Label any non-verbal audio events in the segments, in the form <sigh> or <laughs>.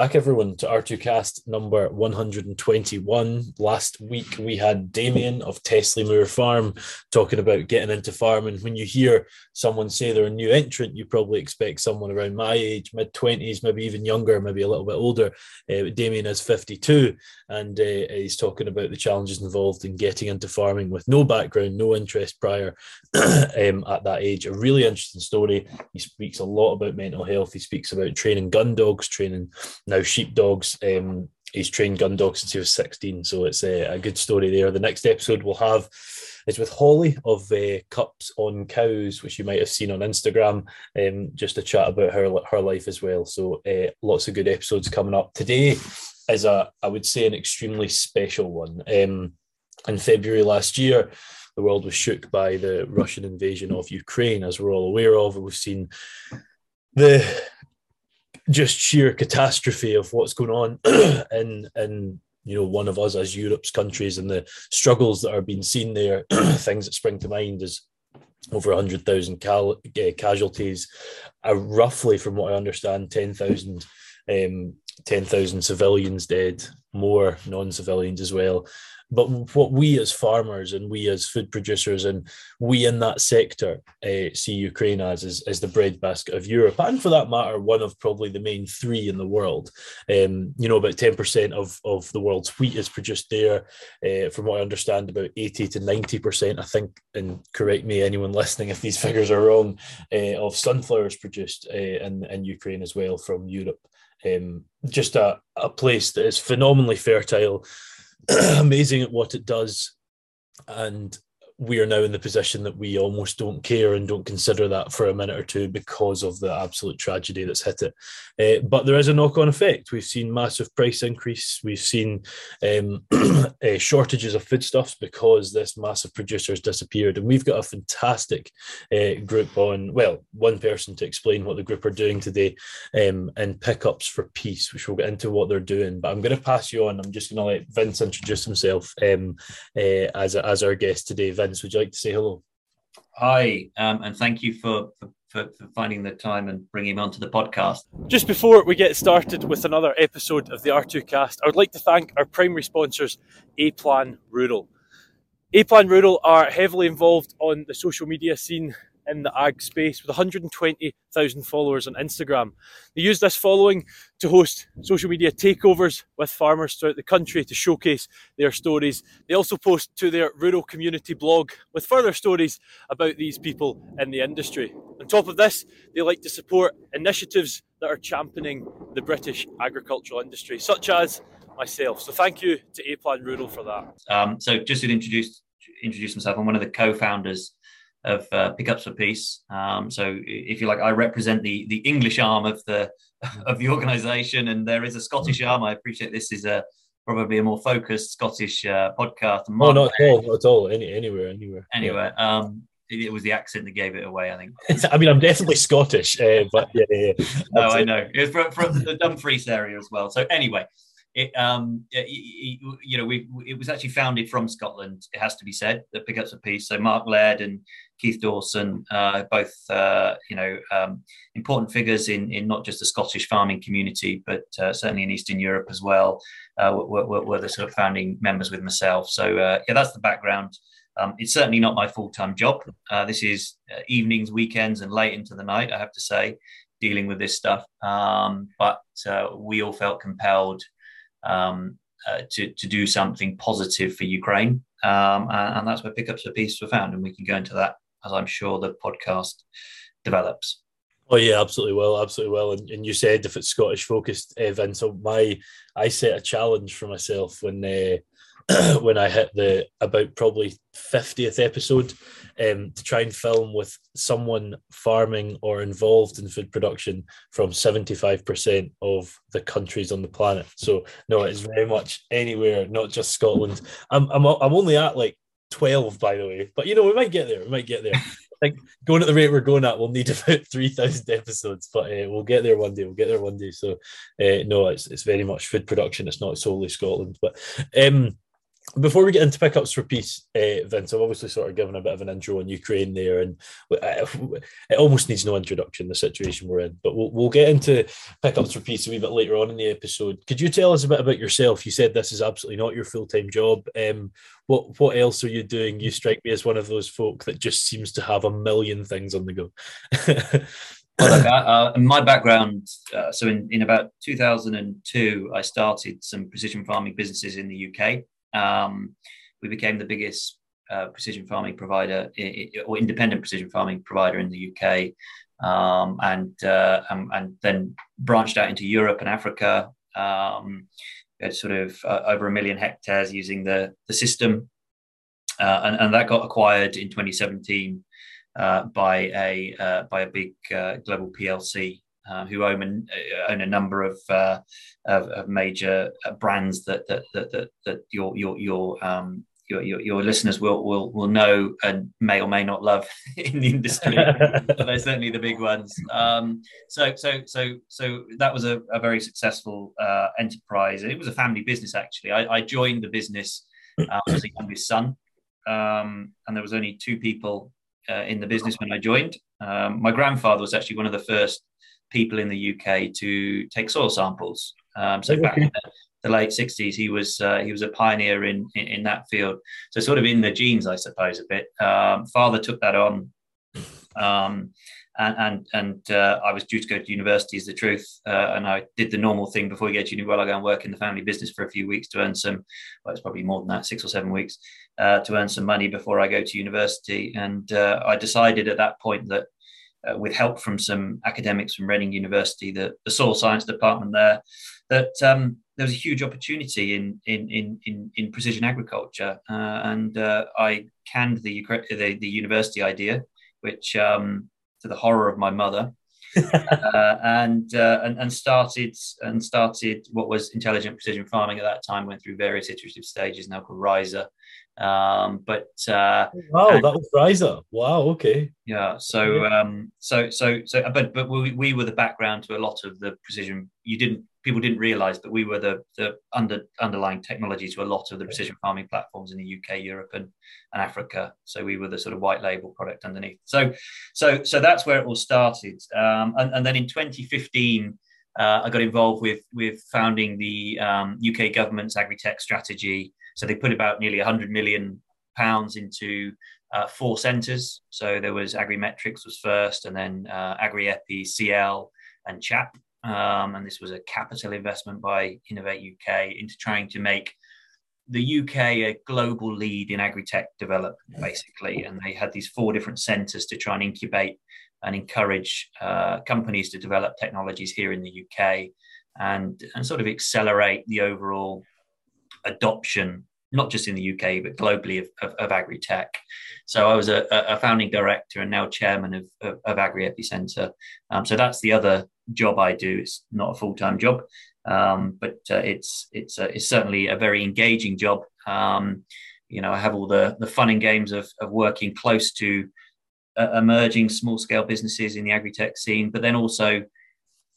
Back, everyone, to R2Kast number 121. Last week, we had Damien of Tesley Moor Farm talking about getting into farming. When you hear someone say they're a new entrant, you probably expect someone around my age, mid 20s, maybe even younger, maybe a little bit older. Uh, Damien is 52, and uh, he's talking about the challenges involved in getting into farming with no background, no interest prior <clears throat> um, at that age. A really interesting story. He speaks a lot about mental health, he speaks about training gun dogs, training now sheepdogs. Um, he's trained gun dogs since he was 16, so it's a, a, good story there. The next episode we'll have is with Holly of uh, Cups on Cows, which you might have seen on Instagram, um, just a chat about her her life as well. So uh, lots of good episodes coming up today. Is a I would say an extremely special one. Um, in February last year, the world was shook by the Russian invasion of Ukraine, as we're all aware of. We've seen the just sheer catastrophe of what's going on <clears throat> in in you know one of us as Europe's countries and the struggles that are being seen there. <clears throat> Things that spring to mind is over 100,000 cal- uh, casualties, uh, roughly, from what I understand, 10,000 um, 10,000 civilians dead, more non civilians as well. But what we as farmers and we as food producers and we in that sector uh, see Ukraine as is, is the breadbasket of Europe, and for that matter, one of probably the main three in the world. Um, you know, about 10% of, of the world's wheat is produced there. Uh, from what I understand, about 80 to 90%, I think, and correct me, anyone <laughs> listening, if these figures are wrong, uh, of sunflowers produced in, in Ukraine as well from Europe. Um, just a, a place that is phenomenally fertile <clears throat> amazing at what it does. And we are now in the position that we almost don't care and don't consider that for a minute or two because of the absolute tragedy that's hit it. Uh, but there is a knock on effect. We've seen massive price increase. We've seen um, uh, <clears throat> shortages of foodstuffs because this massive producer has disappeared. And we've got a fantastic uh, group on, well, one person to explain what the group are doing today um, and pickups for peace, which we'll get into what they're doing. But I'm going to pass you on. I'm just going to let Vince introduce himself um, as, as our guest today. Vince, would you like to say hello? Hi, um, and thank you for, for, for, finding the time and bringing me onto the podcast. Just before we get started with another episode of the R2Kast, I would like to thank our primary sponsors, A Plan Rural. A Plan Rural are heavily involved on the social media scene in the ag space with 120,000 followers on Instagram. They use this following to host social media takeovers with farmers throughout the country to showcase their stories. They also post to their rural community blog with further stories about these people in the industry. On top of this, they like to support initiatives that are championing the British agricultural industry, such as myself. So thank you to A Plan Rural for that. Um, so just to introduce introduce myself, I'm one of the co-founders of uh, pickups for peace. Um, so if you like, I represent the the English arm of the <laughs> of the organisation, and there is a Scottish arm. I appreciate this is a probably a more focused Scottish uh, podcast. No, not at all, not at all. Any, anywhere, anywhere. Anywhere. Yeah. Um, it, it, was the accent that gave it away, I think. <laughs> I mean, I'm definitely Scottish, uh, but yeah, yeah, yeah. <laughs> no, I know. It's from, from the Dumfries area as well. So anyway, it, um, you know, we it was actually founded from Scotland. It has to be said. that The Pickups of Peace. So Mark Laird and Keith Dawson, uh, both uh, you know um, important figures in in not just the Scottish farming community, but uh, certainly in Eastern Europe as well. Uh, were, were, were, the sort of founding members with myself. So uh, yeah, that's the background. Um, it's certainly not my full time job. Uh, this is evenings, weekends, and late into the night. I have to say, dealing with this stuff. Um, but we all felt compelled um, uh, to, to do something positive for Ukraine. Um, and, and, that's where Pickups for Peace were found. And we can go into that as I'm sure the podcast develops. Oh yeah, absolutely well, absolutely well. And, and you said if it's Scottish focused, Evan. So my I set a challenge for myself when uh, <clears throat> when I hit the about probably 50th episode um, to try and film with someone farming or involved in food production from 75% of the countries on the planet. So, no, it's very much anywhere, not just Scotland. I'm, I'm, I'm only at like 12, by the way, but you know, we might get there. We might get there. <laughs> I think going at the rate we're going at, we'll need about 3,000 episodes, but uh, we'll get there one day. We'll get there one day. So, uh, no, it's, it's very much food production. It's not solely Scotland, but. Um, before we get into pickups for peace, uh, Vince, I've obviously sort of given a bit of an intro on Ukraine there, and it almost needs no introduction the situation we're in. But we'll, we'll get into pickups for peace a wee bit later on in the episode. Could you tell us a bit about yourself? You said this is absolutely not your full time job. Um, what what else are you doing? You strike me as one of those folk that just seems to have a million things on the go. <laughs> well, uh, my background, uh, so in, in about 2002, I started some precision farming businesses in the UK. Um, we became the biggest uh, precision farming provider or independent precision farming provider in the UK, um, and, uh, and, and then branched out into Europe and Africa. Um, sort of uh, over a million hectares using the the system, uh, and, and that got acquired in 2017 uh, by a uh, by a big global PLC uh, who own a, own a number of, uh, of, of, major uh, brands that that, that, that, that your your your um, your, your, your, listeners will, will will know and may or may not love <laughs> in the industry, <laughs> but they're certainly the big ones. Um, so so so so that was a, a very successful uh, enterprise. It was a family business actually. I, I joined the business uh, as a youngest son, um, and there was only two people uh, in the business when I joined. Um, my grandfather was actually one of the first people in the UK to take soil samples. Um, so okay. back in the, the, late '60s, he was uh, he was a pioneer in, in, in that field. So sort of in the genes, I suppose, a bit. Um, father took that on, um, and and and uh, I was due to go to university, is the truth. Uh, and I did the normal thing before you get to uni. Well, I go and work in the family business for a few weeks to earn some. Well, it's probably more than that, six or seven weeks, uh, to earn some money before I go to university. And uh, I decided at that point that uh, with help from some academics from Reading University, the, the soil science department there, that um, there was a huge opportunity in in in in, in precision agriculture, uh, and uh, I canned the, the, the university idea, which um, to the horror of my mother. <laughs> uh, and, uh, and and started and started what was intelligent precision farming at that time. Went through various iterative stages, now called Riser, um, but uh, wow, and, that was Riser. Wow, okay. Yeah. So um, so so so, but but we, we were the background to a lot of the precision. You didn't people didn't realize, but we were the the under underlying technology to a lot of the precision farming platforms in the UK, Europe, and, and Africa. So we were the sort of white label product underneath. So so so that's where it all started. Um, and, and then in 2015. Uh, I got involved with with founding the um, UK government's agri-tech strategy so they put about nearly 100 million pounds into uh, four centres. So there was Agrimetrics was first, and then uh, AgriEpi, CIEL, and CHAP. Um, and this was a capital investment by Innovate UK into trying to make the UK a global lead in agri-tech development, basically. And they had these four different centres to try and incubate and encourage uh, companies to develop technologies here in the UK and, and sort of accelerate the overall adoption, not just in the UK, but globally of, of, of agri-tech. So I was a, a, founding director and now chairman of, of, of Agri-EPI Centre. Um, so that's the other job I do. It's not a full-time job, um, but uh, it's, it's, uh, it's certainly a very engaging job. Um, you know, I have all the, the fun and games of, of working close to uh, emerging small scale businesses in the agri-tech scene, but then also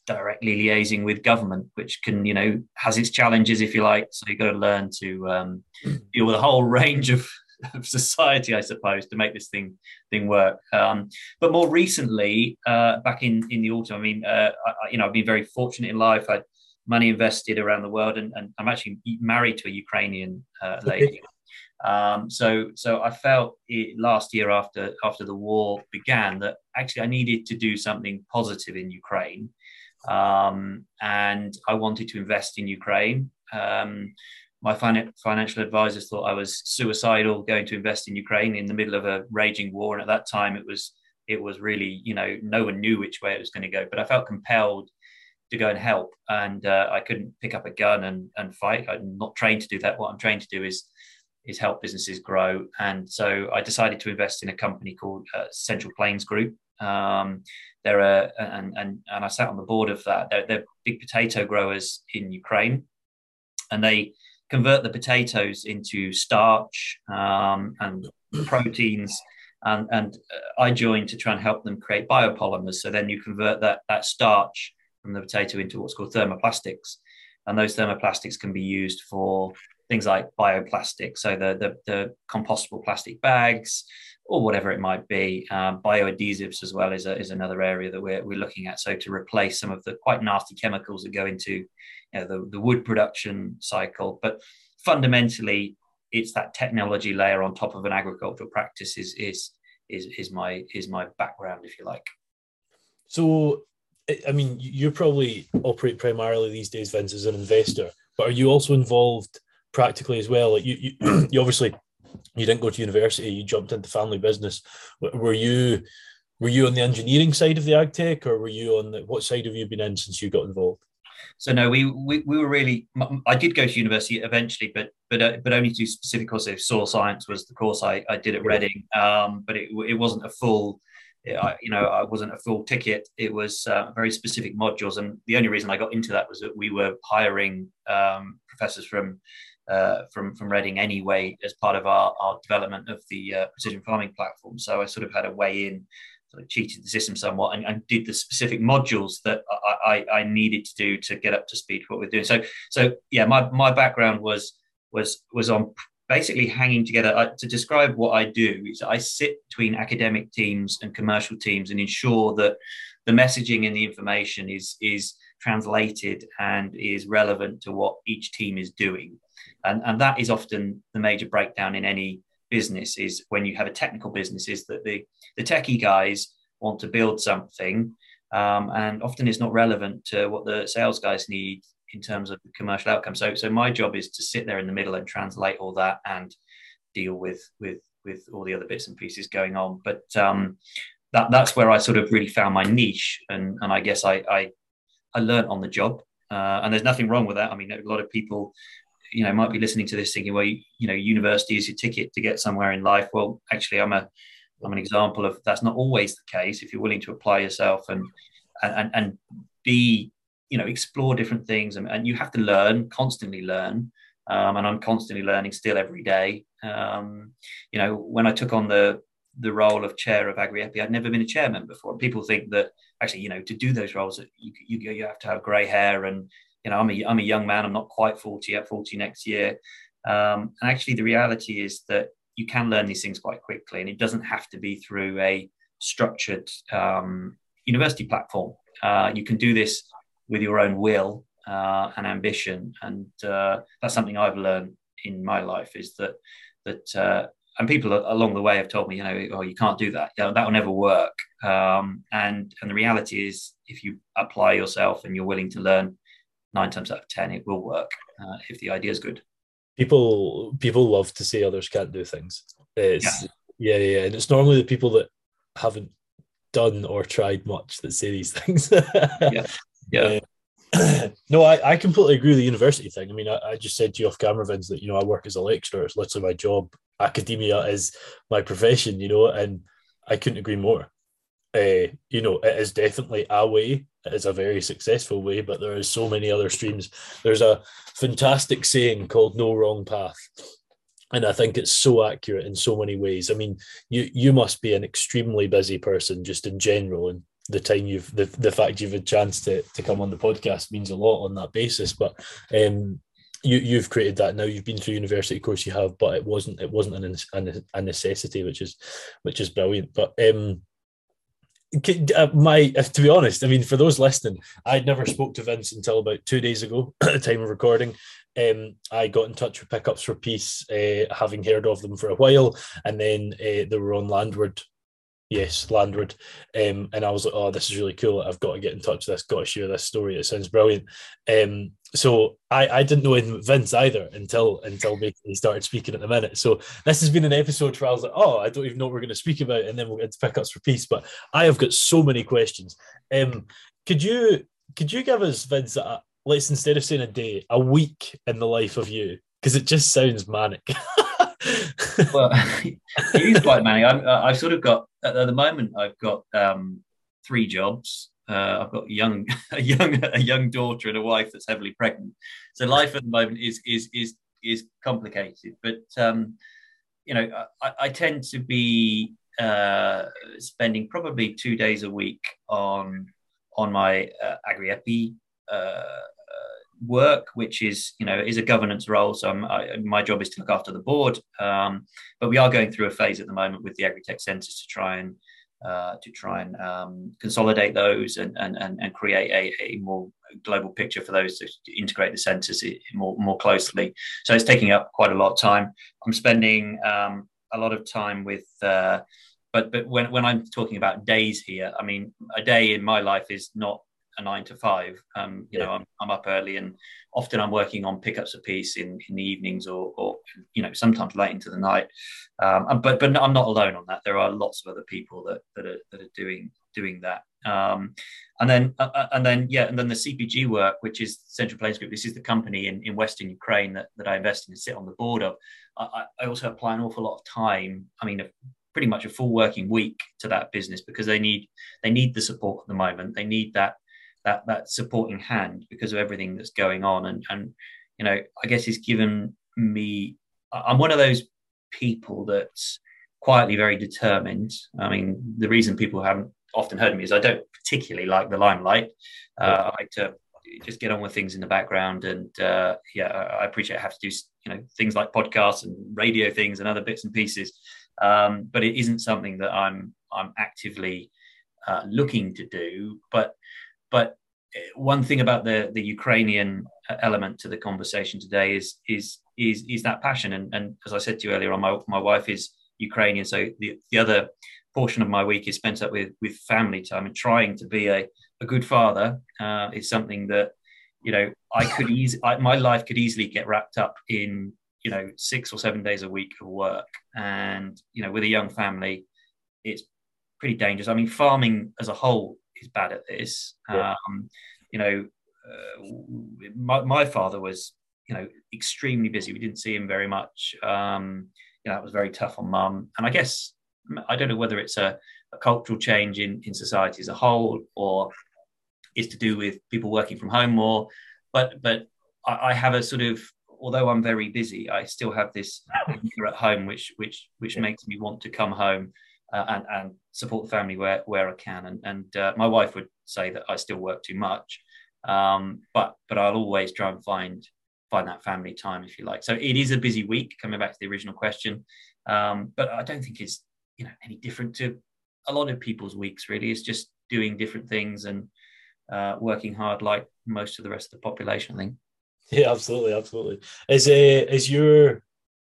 directly liaising with government, which can, you know, has its challenges, if you like. So you've got to learn to um, deal with a whole <laughs> range of, of, society, I suppose, to make this thing thing work. Um, but more recently, uh, back in in the autumn, I mean, uh, I, you know, I've been very fortunate in life. I had money invested around the world, and, and I'm actually married to a Ukrainian uh, lady. Um, so, so I felt it last year after after the war began that actually I needed to do something positive in Ukraine, um, and I wanted to invest in Ukraine. Um, my fin- financial advisors thought I was suicidal going to invest in Ukraine in the middle of a raging war, and at that time it was it was really you know no one knew which way it was going to go, but I felt compelled to go and help, and uh, I couldn't pick up a gun and and fight. I'm not trained to do that. What I'm trained to do is is help businesses grow, and so I decided to invest in a company called uh, Central Plains Group. Um, they're and, and, and I sat on the board of that. They're, they're big potato growers in Ukraine, and they convert the potatoes into starch um, and proteins. And, and I joined to try and help them create biopolymers. So then you convert that, that starch from the potato into what's called thermoplastics. And those thermoplastics can be used for things like bioplastics, so the, the, the compostable plastic bags or whatever it might be. Um, bioadhesives as well is, a, is another area that we're, we're looking at. So to replace some of the quite nasty chemicals that go into you know, the, the wood production cycle. But fundamentally, it's that technology layer on top of an agricultural practice is, is, is, is, my, is my background, if you like. So, I mean, you probably operate primarily these days, Vince, as an investor, but are you also involved practically as well. Like you, you, <clears throat> you obviously you didn't go to university. You jumped into family business. Were you were you on the engineering side of the ag tech, or were you on the what side have you been in since you got involved? So no, we, we we were really. I did go to university eventually, but but uh, but only to specific courses. Soil science was the course I, I did at Reading, um, but it, it wasn't a full. I, you know, I wasn't a full ticket. It was uh, very specific modules, and the only reason I got into that was that we were hiring um, professors from uh, from from Reading anyway as part of our, our development of the uh, precision farming platform. So I sort of had a way in, sort of cheated the system somewhat, and, and did the specific modules that I, I, I, needed to do to get up to speed what we're doing. So so yeah, my my background was was was on basically hanging together. Uh, to describe what I do is I sit between academic teams and commercial teams and ensure that the messaging and the information is is translated and is relevant to what each team is doing. And, and that is often the major breakdown in any business is when you have a technical business is that the, the techie guys want to build something um, and often it's not relevant to what the sales guys need in terms of the commercial outcome. So, so my job is to sit there in the middle and translate all that and deal with with with all the other bits and pieces going on. But um, that that's where I sort of really found my niche, and and I guess I I, I learned on the job. Uh, and there's nothing wrong with that. I mean, a lot of people you know might be listening to this thinking well you, you know university is your ticket to get somewhere in life well actually i'm a i'm an example of that's not always the case if you're willing to apply yourself and and and be you know explore different things and, and you have to learn constantly learn um, and i'm constantly learning still every day um, you know when i took on the the role of chair of AgriEpi. I'd never been a chairman before. People think that actually, you know, to do those roles, you, you, you have to have grey hair and you know, I'm a, I'm a young man. I'm not quite 40 yet, 40 next year. Um, and actually, the reality is that you can learn these things quite quickly, and it doesn't have to be through a structured um, university platform. Uh, you can do this with your own will uh, and ambition, and uh, that's something I've learned in my life. Is that that uh, and people along the way have told me, you know, oh, you can't do that. You know, that will never work. Um, and and the reality is, if you apply yourself and you're willing to learn, nine times out of ten it will work uh, if the idea is good people people love to say others can't do things it's yeah. yeah yeah and it's normally the people that haven't done or tried much that say these <laughs> things yeah yeah uh, <clears throat> no, I, I completely agree with the university thing. I mean, I, I just said to you off camera, Vince, that you know I work as a lecturer. It's literally my job. Academia is my profession, you know, and I couldn't agree more. Uh, you know, it is definitely a way It is a very successful way, but there is so many other streams. There's a fantastic saying called "No wrong path," and I think it's so accurate in so many ways. I mean, you you must be an extremely busy person just in general, and the time you've the, the fact you've had a chance to to come on the podcast means a lot on that basis. But um, you you've created that now. You've been through university, of course you have, but it wasn't it wasn't an, a necessity, which is which is brilliant. But um, uh, my to be honest i mean for those listening i'd never spoke to vince until about two days ago <clears throat> at the time of recording um, I got in touch with Pickups for Peace, uh, having heard of them for a while, and then uh, they were on Landward. Yes, Landward. Um, and I was like, oh, this is really cool. I've got to get in touch with this, got to share this story. It sounds brilliant. Um, so I, I didn't know Vince either until until he started speaking at the minute. So this has been an episode where I was like, oh, I don't even know what we're going to speak about, and then we'll get to pickups for peace. But I have got so many questions. Um, could you could you give us Vince? A, let's instead of saying a day, a week in the life of you, because it just sounds manic. <laughs> well, <laughs> it is quite manic. I've, I've sort of got at the moment. I've got um, three jobs. Uh, I've got a young, <laughs> a young, a young daughter and a wife that's heavily pregnant. So life at the moment is is is is complicated. But um, you know, I, I, tend to be uh, spending probably two days a week on on my uh, uh, uh work, which is you know is a governance role. So I, my job is to look after the board, um, but we are going through a phase at the moment with the agri-tech centres to try and uh, to try and um, consolidate those and, and, and, and create a, a, more global picture for those to integrate the centres more, more closely. So it's taking up quite a lot of time. I'm spending um, a lot of time with, uh, but but when, when I'm talking about days here, I mean, a day in my life is not a nine to five. Um, you yeah. know, I'm, I'm up early and often I'm working on pickups a piece in, in the evenings or, or, you know, sometimes late into the night. Um, but but I'm not alone on that. There are lots of other people that, that are that are doing doing that. Um, and then uh, uh and then yeah, and then the CPG work, which is Central Plains Group. This is the company in, in Western Ukraine that, that I invest in and sit on the board of. I, I also apply an awful lot of time. I mean, pretty much a full working week to that business because they need they need the support at the moment. They need that that that supporting hand because of everything that's going on. And and you know i guess it's given me i'm one of those people that's quietly very determined. I mean the reason people haven't often heard me is i don't particularly like the limelight. Uh, i like to just get on with things in the background and uh, yeah i appreciate i have to do you know things like podcasts and radio things and other bits and pieces. Um, but it isn't something that i'm i'm actively uh, looking to do. But but eh, one thing about the the Ukrainian uh, element to the conversation today is is is is that passion. And, and as I said to you earlier on, my my wife is Ukrainian, so the, the other portion of my week is spent up with with family time and trying to be a, a good father uh, is something that you know I could easily my life could easily get wrapped up in you know six or seven days a week of work, and you know with a young family, it's pretty dangerous. I mean, farming as a whole is bad at this. Yeah. Um, you know, uh, my, my, father was, you know, extremely busy. We didn't see him very much. Um, you know, it was very tough on mum. And I guess I don't know whether it's a, a cultural change in in society as a whole or is to do with people working from home more. But but I, I have a sort of although I'm very busy, I still have this <laughs> at home, which which which yeah. makes me want to come home uh, and, and support the family where, where I can. And, and uh, my wife would say that I still work too much, um, but but I'll always try and find find that family time if you like. So it is a busy week. Coming back to the original question, um, but I don't think it's you know any different to a lot of people's weeks. Really, it's just doing different things and uh, working hard like most of the rest of the population. I think. Yeah, absolutely, absolutely. Is a is your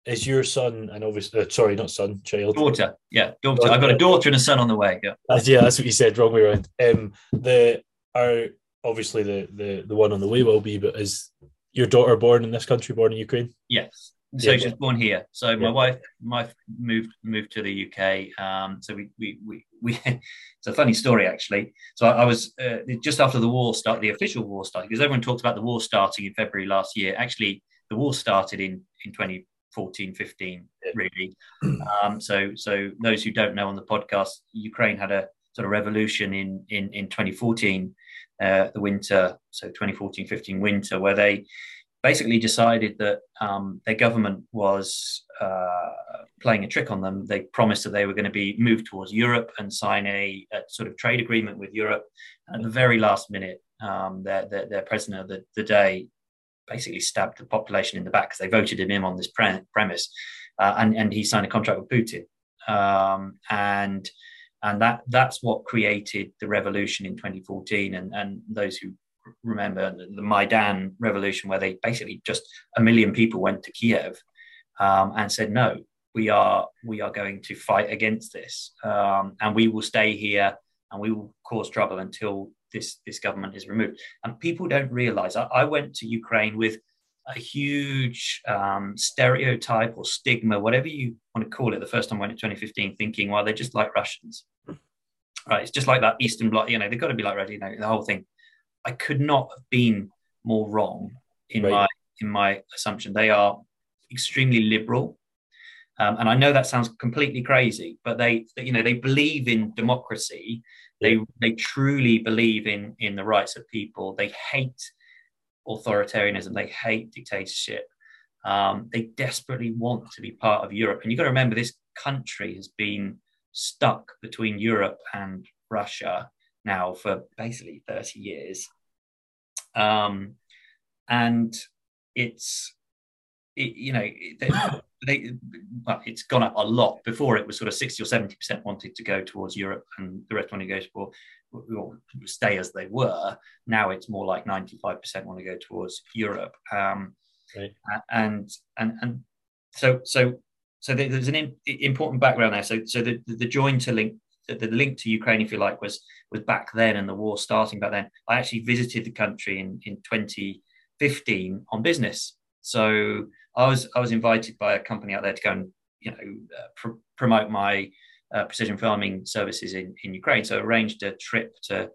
is your son and obviously uh, sorry not son child? Daughter yeah daughter. I've got a daughter and a son on the way yeah. Uh, yeah that's what you said wrong way around. Um the are obviously the the the one on the way will be but is your daughter born in this country born in ukraine? Yes. So yeah, she's born here. So yeah. my wife my moved moved to the uk um so we we we, we <laughs> it's a funny story actually. So i, I was uh, just after the war started the official war started because everyone talks about the war starting in february last year. Actually the war started in in 20 14, 15, really. <clears throat> Um, so, so those who don't know on the podcast, Ukraine had a sort of revolution in in, in 2014, uh, the winter, so 2014, 15 winter, where they basically decided that um, their government was uh, playing a trick on them. They promised that they were going to be moved towards Europe and sign a, a sort of trade agreement with Europe. At the very last minute, um, their, their, their president of the, the day basically stabbed the population in the back because they voted him in on this pre- premise, uh, and and he signed a contract with Putin, um, and and that that's what created the revolution in 2014, and and those who remember the Maidan revolution, where they basically just a million people went to Kiev um, and said no. We are we are going to fight against this, um, and we will stay here, and we will cause trouble until this this government is removed. And people don't realize. I, I went to Ukraine with a huge um, stereotype or stigma, whatever you want to call it. The first time I went in 2015, thinking, well, they're just like Russians, right? It's just like that Eastern Bloc. You know, they've got to be like you know the whole thing. I could not have been more wrong in right. my in my assumption. They are extremely liberal. Um, and I know that sounds completely crazy, but they, you know, they believe in democracy they they truly believe in in the rights of people. They hate authoritarianism. They hate dictatorship. Um, they desperately want to be part of Europe. And you've got to remember, this country has been stuck between Europe and Russia now for basically 30 years. Um, and it's it, you know they, they, well, it's gone up a lot. Before it was sort of sixty or seventy percent wanted to go towards Europe, and the rest wanted to go for or stay as they were. Now it's more like ninety five percent want to go towards Europe, um, right. and and and so so so there's an in, important background there. So so the the join to link the, the link to Ukraine, if you like, was was back then, and the war starting back then. I actually visited the country in in 2015 on business. So I was I was invited by a company out there to go and you know uh, pr- promote my uh, precision farming services in in Ukraine. So I arranged a trip to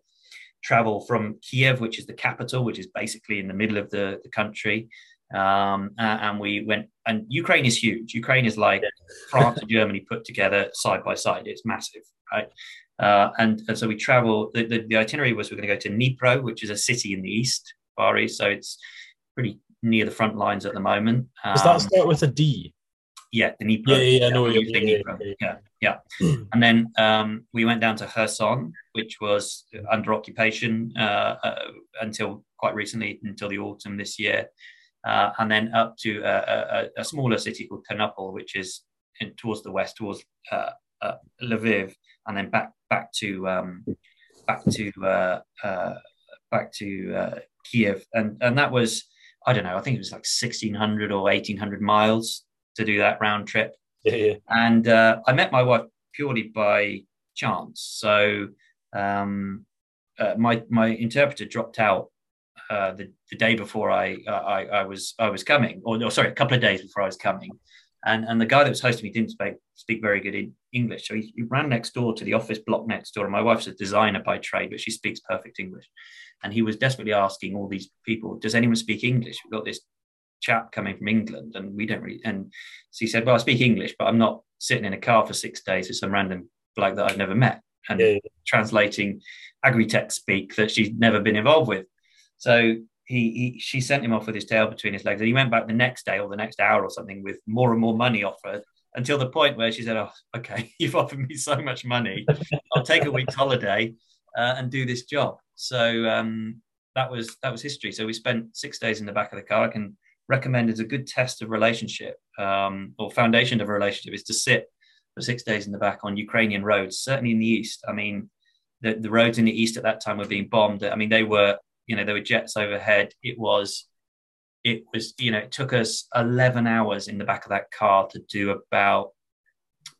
travel from Kiev, which is the capital, which is basically in the middle of the, the country. Um, and we went, and Ukraine is huge. Ukraine is like France and Germany put together side by side. It's massive, right? Uh, and, and so we travel. The, the, the itinerary was we're going to go to Dnipro, which is a city in the east, Far East. So it's pretty near the front lines at the moment. Um, Does that um, start with a D? Yeah, the Dnipro. Yeah, yeah, I know yeah, yeah, yeah, yeah, yeah. <clears throat> and then um, we went down to Kherson, which was under occupation uh, uh, until quite recently, until the autumn this year, uh, and then up to a, a, a, smaller city called Ternopil, which is in, towards the west, towards uh, uh, Lviv, and then back back to um, back to uh, back to Kiev, and and that was I don't know, I think it was like 1600 or 1800 miles to do that round trip. Yeah, yeah. And uh, I met my wife purely by chance. So um, uh, my my interpreter dropped out uh, the, the day before I, I, I was I was coming, or, or, sorry, a couple of days before I was coming, and and the guy that was hosting me didn't speak speak very good in English, so he, he ran next door to the office block next door. And my wife's a designer by trade, but she speaks perfect English, and he was desperately asking all these people, "Does anyone speak English?" We've got this chap coming from England, and we don't really. And so he said, "Well, I speak English, but I'm not sitting in a car for six days with some random bloke that I've never met and yeah. translating agri-tech speak that she's never been involved with." So he, he, she sent him off with his tail between his legs, and he went back the next day or the next hour or something with more and more money offered until the point where she said, "Oh, okay, <laughs> you've offered me so much money, I'll take a week's holiday uh, and do this job." So um, that was that was history. So we spent six days in the back of the car. I can recommend as a good test of relationship um, or foundation of a relationship is to sit for six days in the back on Ukrainian roads, certainly in the east. I mean, the, the roads in the east at that time were being bombed. I mean, they were, you know, there were jets overhead. It was, it was, you know, it took us 11 hours in the back of that car to do about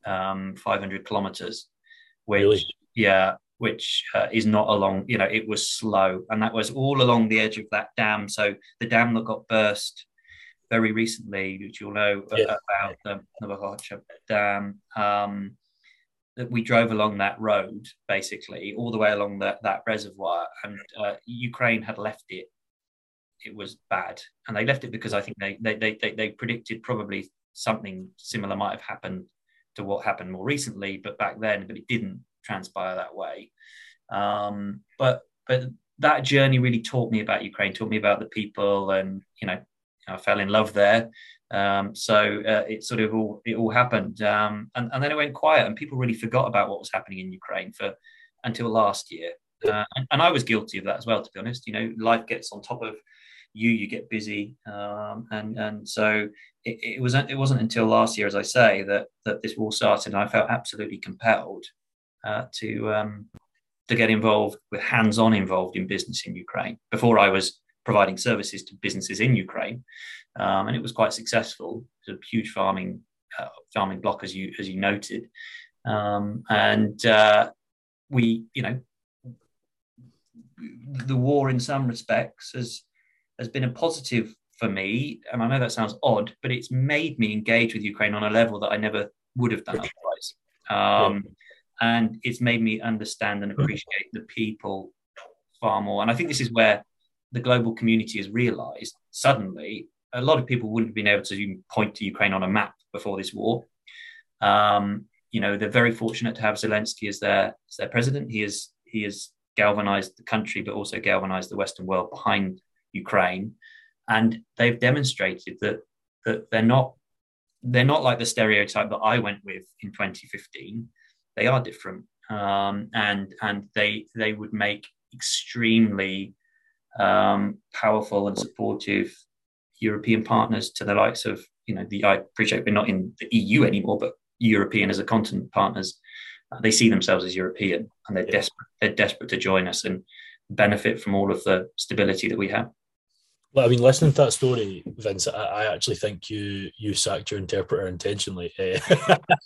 um, 500 kilometers, which, really? yeah, which uh, is not along, you know, it was slow. And that was all along the edge of that dam. So the dam that got burst very recently, which you'll know yeah. about the Nova Kakhovka Dam, um, that we drove along that road basically all the way along that, that reservoir. And uh, Ukraine had left it. It was bad. And they left it because I think they, they, they, they, they predicted probably something similar might have happened to what happened more recently, but back then, but it didn't transpire that way. Um, but but that journey really taught me about Ukraine, taught me about the people, and you know, I fell in love there. Um, so uh, it sort of all it all happened, um, and and then it went quiet, and people really forgot about what was happening in Ukraine for until last year. Uh, and, and, I was guilty of that as well, to be honest. You know, life gets on top of you, you get busy, um, and and so it, it wasn't it wasn't until last year, as I say, that that this war started, and I felt absolutely compelled uh, to um, to get involved with hands-on involved in business in Ukraine. Before I was providing services to businesses in Ukraine, um, and it was quite successful. It's a huge farming uh, farming block, as you as you noted, um, and uh, we, you know, the war in some respects has has been a positive for me, and I know that sounds odd, but it's made me engage with Ukraine on a level that I never would have done otherwise. Um, and it's made me understand and appreciate the people far more. And I think this is where the global community has realized suddenly a lot of people wouldn't have been able to point to Ukraine on a map before this war. Um, you know, they're very fortunate to have Zelensky as their as their president. He is he has galvanized the country, but also galvanized the Western world behind Ukraine, and they've demonstrated that that they're not they're not like the stereotype that I went with in 2015 they are different, um, and and they they would make extremely um, powerful and supportive European partners to the likes of, you know, the I appreciate we're not in the EU anymore, but European as a continent partners, uh, they see themselves as European and they're yeah. desperate. They're desperate to join us and benefit from all of the stability that we have. Well, I mean, listening to that story, Vince, I, I actually think you you sacked your interpreter intentionally. Eh? <laughs>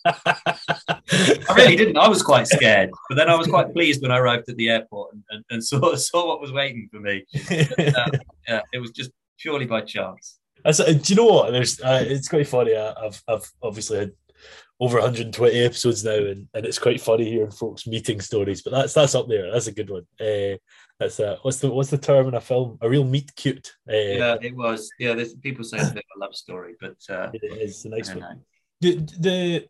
I really didn't. I was quite scared, but then I was quite pleased when I arrived at the airport and, and, and <laughs> saw saw what was waiting for me. Uh, yeah, it was just purely by chance. That's, do you know what? There's, uh, it's quite funny. I've I've obviously had over 120 episodes now, and, and it's quite funny hearing folks meeting stories. But that's that's up there. That's a good one. Uh, that's a, what's the what's the term in a film? A real meet cute. Uh, yeah, it was. Yeah, there's people say it's a bit of a love story, but uh, <laughs> it is a nice one. Know. The the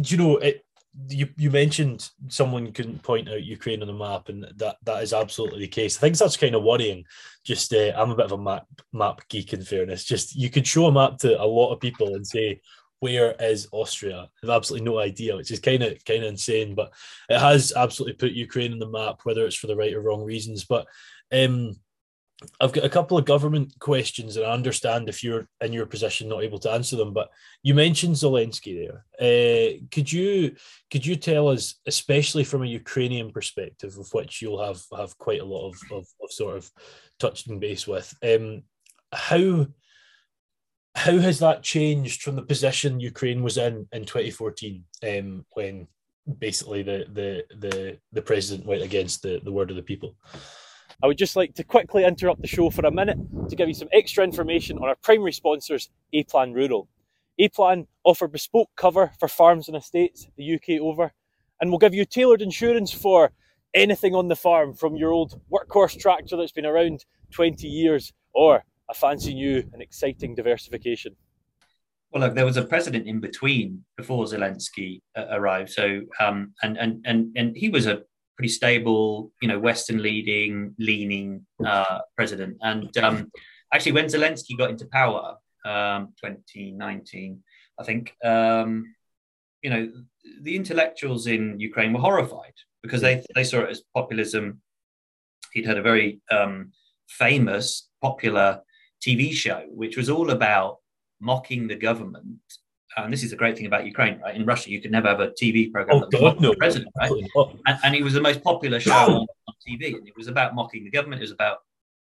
do you know it? You you mentioned someone couldn't point out Ukraine on the map, and that that is absolutely the case. I think that's kind of worrying. Just uh, I'm a bit of a map map geek in fairness. Just you could show a map to a lot of people and say, where is Austria? I have absolutely no idea, which is kind of kind of insane. But it has absolutely put Ukraine on the map, whether it's for the right or wrong reasons. But um, I've got a couple of government questions, and I understand if you're in your position not able to answer them. But you mentioned Zelensky there. Uh, could you could you tell us, especially from a Ukrainian perspective, of which you'll have have quite a lot of of, of sort of touching base with, um, how how has that changed from the position Ukraine was in in 2014 um, when basically the, the the the president went against the, the word of the people? I would just like to quickly interrupt the show for a minute to give you some extra information on our primary sponsors, A Plan Rural. A Plan offer bespoke cover for farms and estates the UK over, and will give you tailored insurance for anything on the farm from your old workhorse tractor that's been around 20 years or a fancy new and exciting diversification? Well, look, there was a president in between before Zelensky uh, arrived. So, um, and and and and he was a pretty stable, you know, Western leading, leaning uh, president. And um, actually, when Zelensky got into power, um, 2019, I think, um, you know, the intellectuals in Ukraine were horrified because they they saw it as populism. He'd had a very um, famous, popular TV show, which was all about mocking the government. And this is the great thing about Ukraine, right? In Russia, you could never have a TV program. Oh, God, no. president, right? And, and he was the most popular show on, on, TV. And it was about mocking the government. It was about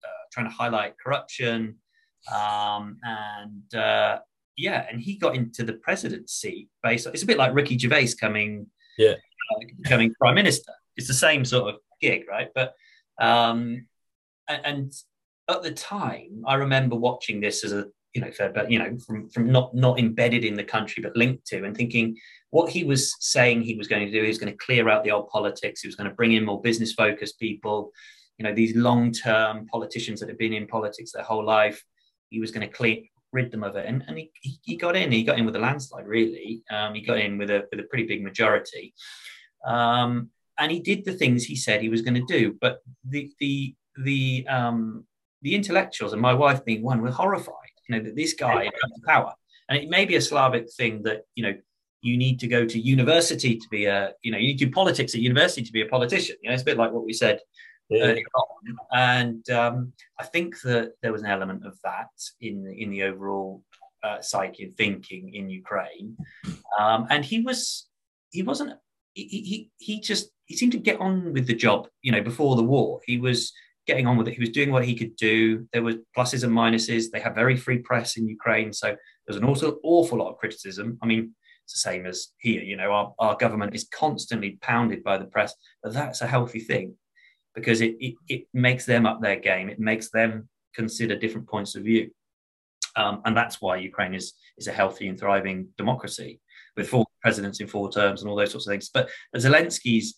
uh, trying to highlight corruption. Um, and uh, yeah, and he got into the presidency based. It's a bit like Ricky Gervais coming, yeah, uh, becoming prime minister. It's the same sort of gig, right? But um, and, and at the time, I remember watching this as a you know, but you know, from from not not embedded in the country but linked to, and thinking what he was saying he was going to do, he was going to clear out the old politics, he was going to bring in more business focused people, you know, these long term politicians that have been in politics their whole life, he was going to clear rid them of it, and, and he, he got in, he got in with a landslide, really, um, he got in with a with a pretty big majority, um, and he did the things he said he was going to do, but the the the um, the intellectuals, and my wife being one, were horrified. You know that this guy had the power, and it may be a Slavic thing that you know you need to go to university to be a you know you need to do politics at university to be a politician. You know, it's a bit like what we said yeah. earlier on, and um, I think that there was an element of that in in the overall uh, psyche and thinking in Ukraine, um, and he was he wasn't he, he he just he seemed to get on with the job. You know, before the war, he was getting on with it. He was doing what he could do. There were pluses and minuses. They have very free press in Ukraine, so there's an awful, awful lot of criticism. I mean, it's the same as here. You know, our, our government is constantly pounded by the press, but that's a healthy thing because it, it, it makes them up their game. It makes them consider different points of view. Um, and that's why Ukraine is, is a healthy and thriving democracy with four presidents in four terms and all those sorts of things. But Zelensky's,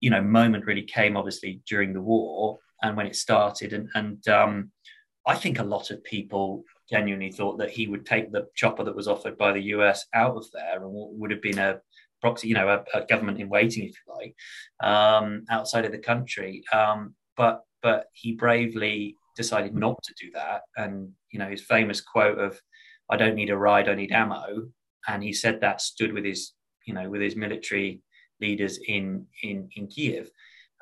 you know, moment really came obviously during the war and when it started. And, and um, I think a lot of people genuinely thought that he would take the chopper that was offered by the US out of there and would have been a proxy, you know, a, a government in waiting, if you like, um, outside of the country. Um, but but he bravely decided not to do that. And you know, his famous quote of "I don't need a ride, I need ammo," and he said that stood with his you know with his military leaders in in in Kiev.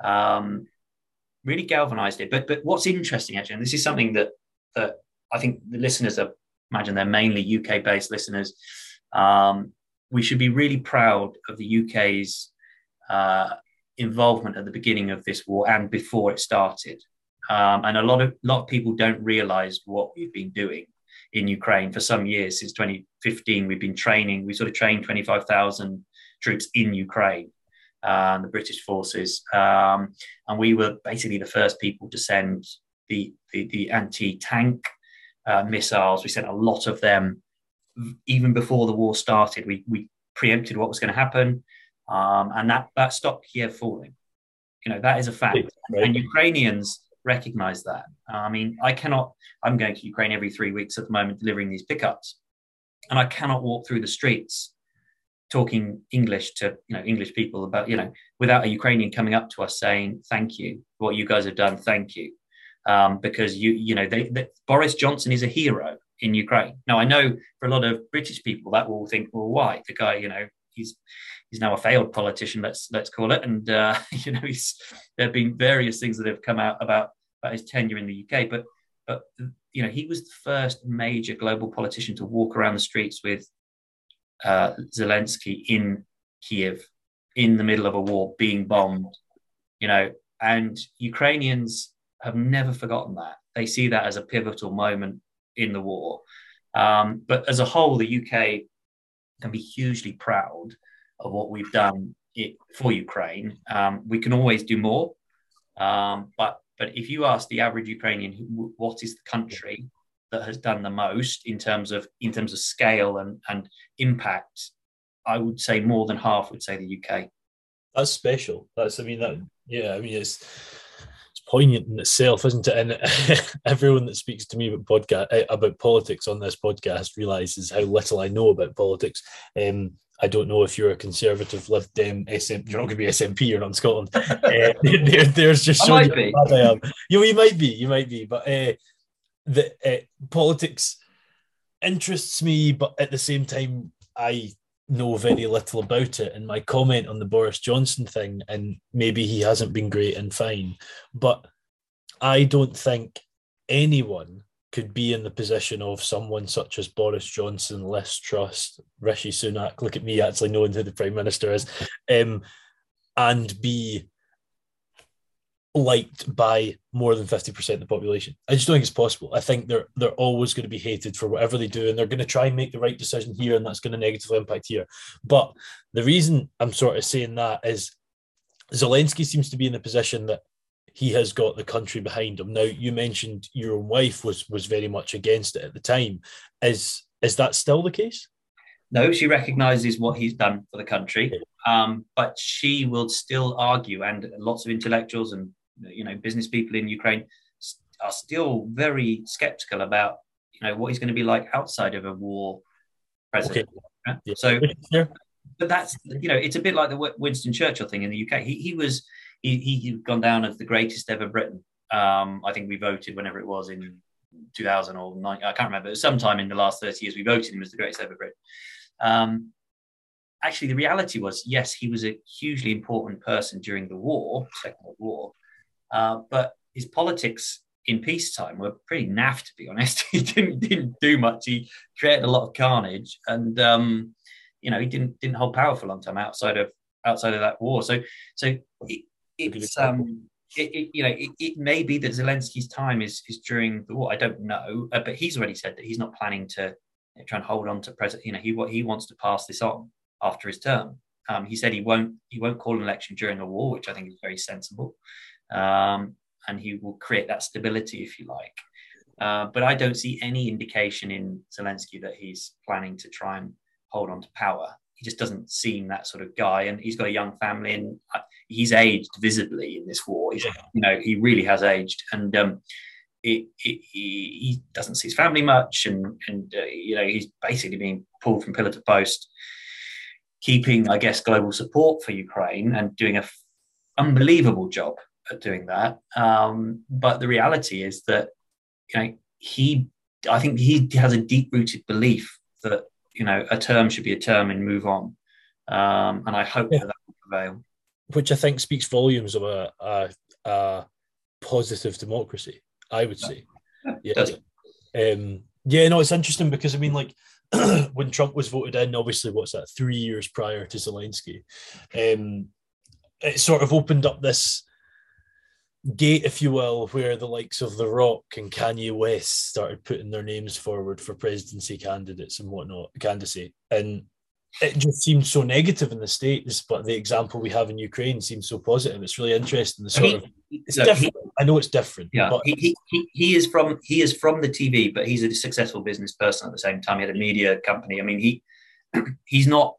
Um, really galvanized it. But but what's interesting actually, and this is something that that I think the listeners are imagine they're mainly UK based listeners. Um, we should be really proud of the UK's uh, involvement at the beginning of this war and before it started. Um, and a lot of lot of people don't realize what we've been doing in Ukraine for some years since 2015. We've been training. We sort of trained 25,000 troops in Ukraine, uh, the British forces, um, and we were basically the first people to send the the, the anti-tank uh, missiles. We sent a lot of them even before the war started. We we preempted what was going to happen, um, and that that stopped Kiev falling. You know that is a fact, right. and Ukrainians recognize that. I mean, I cannot, I'm going to Ukraine every three weeks at the moment delivering these pickups, and I cannot walk through the streets talking English to you know English people about you know without a Ukrainian coming up to us saying thank you what you guys have done thank you um, because you you know they, they, Boris Johnson is a hero in Ukraine now I know for a lot of British people that will think well why the guy you know he's he's now a failed politician. Let's let's call it. And uh, <laughs> you know, he's there have been various things that have come out about about his tenure in the UK, but but you know, he was the first major global politician to walk around the streets with uh, Zelensky in Kiev in the middle of a war being bombed. You know, and Ukrainians have never forgotten that. They see that as a pivotal moment in the war. Um, but as a whole, the UK can be hugely proud of what we've done it, for Ukraine. Um, we can always do more, um, but but if you ask the average Ukrainian, what is the country that has done the most in terms of in terms of scale and and impact, I would say more than half would say the UK. That's special. That's I mean that yeah. I mean it's it's poignant in itself, isn't it? And <laughs> everyone that speaks to me about podcast eh, about politics on this podcast realizes how little I know about politics. Um, I don't know if you're a conservative Lib Dem SM. You're not going to be SNP. You're not in Scotland. <laughs> <laughs> uh, there, there's just so might be. I am. You, you might be. You might be. But uh, the uh, politics interests me, but at the same time, I know very little about it. And my comment on the Boris Johnson thing, and maybe he hasn't been great and fine, but I don't think anyone could be in the position of someone such as Boris Johnson, Liz Truss, Rishi Sunak. Look at me actually knowing who the Prime Minister is, um, and be liked by more than 50% of the population. I just don't think it's possible. I think they're they're always going to be hated for whatever they do, and they're going to try and make the right decision here, and that's going to negatively impact here. But the reason I'm sort of saying that is Zelensky seems to be in the position that he has got the country behind him. Now, you mentioned your own wife was was very much against it at the time. Is is that still the case? No, she recognises what he's done for the country, um, but she will still argue, and lots of intellectuals and you know business people in Ukraine are still very sceptical about you know what he's going to be like outside of a war president. Okay. Yeah. So, but that's you know it's a bit like the Winston Churchill thing in the UK. He he was he, he gone down as the greatest ever Briton. Um, I think we voted whenever it was in 2000 or 90, I can't remember. Sometime in the last 30 years, we voted him as the greatest ever Brit. Um, actually, the reality was, yes, he was a hugely important person during the war, Second World War, uh, but his politics in peacetime were pretty naff, to be honest. <laughs> he didn't didn't do much. He created a lot of carnage, and um, you know, he didn't didn't hold power for a long time outside of outside of that war. So, so it, it's um, it, it, you know, it, it, may be that Zelensky's time is is during the war. I don't know, uh, but he's already said that he's not planning to you know, try and hold on to president. You know, he what he wants to pass this on after his term. Um, he said he won't he won't call an election during the war, which I think is very sensible, um, and he will create that stability if you like. Uh, but I don't see any indication in Zelensky that he's planning to try and hold on to power he just doesn't seem that sort of guy. And he's got a young family, and uh, he's aged visibly in this war. He's, you know, he really has aged, and um, it, it, he, he, doesn't see his family much, and and uh, you know, he's basically being pulled from pillar to post, keeping, I guess, global support for Ukraine and doing a f- unbelievable job at doing that. Um, but the reality is that, you know, he, I think he has a deep rooted belief that you know, a term should be a term and move on. Um, and I hope yeah. that, that will prevail. Which I think speaks volumes of a, a, a positive democracy. I would say, yeah, um, yeah. No, it's interesting because I mean, like <clears throat> when Trump was voted in, obviously, what's that? Three years prior to Zelensky, um, it sort of opened up this gate, if you will, where the likes of The Rock and Kanye West started putting their names forward for presidency candidates and whatnot, candidacy. And it just seemed so negative in the States, but the example we have in Ukraine seems so positive. It's really interesting. The sort he, of it's look, different. He, I know it's different. Yeah, but he, he, he is from he is from the TV, but he's a successful business person at the same time. He had a media company. I mean, he <clears throat> he's not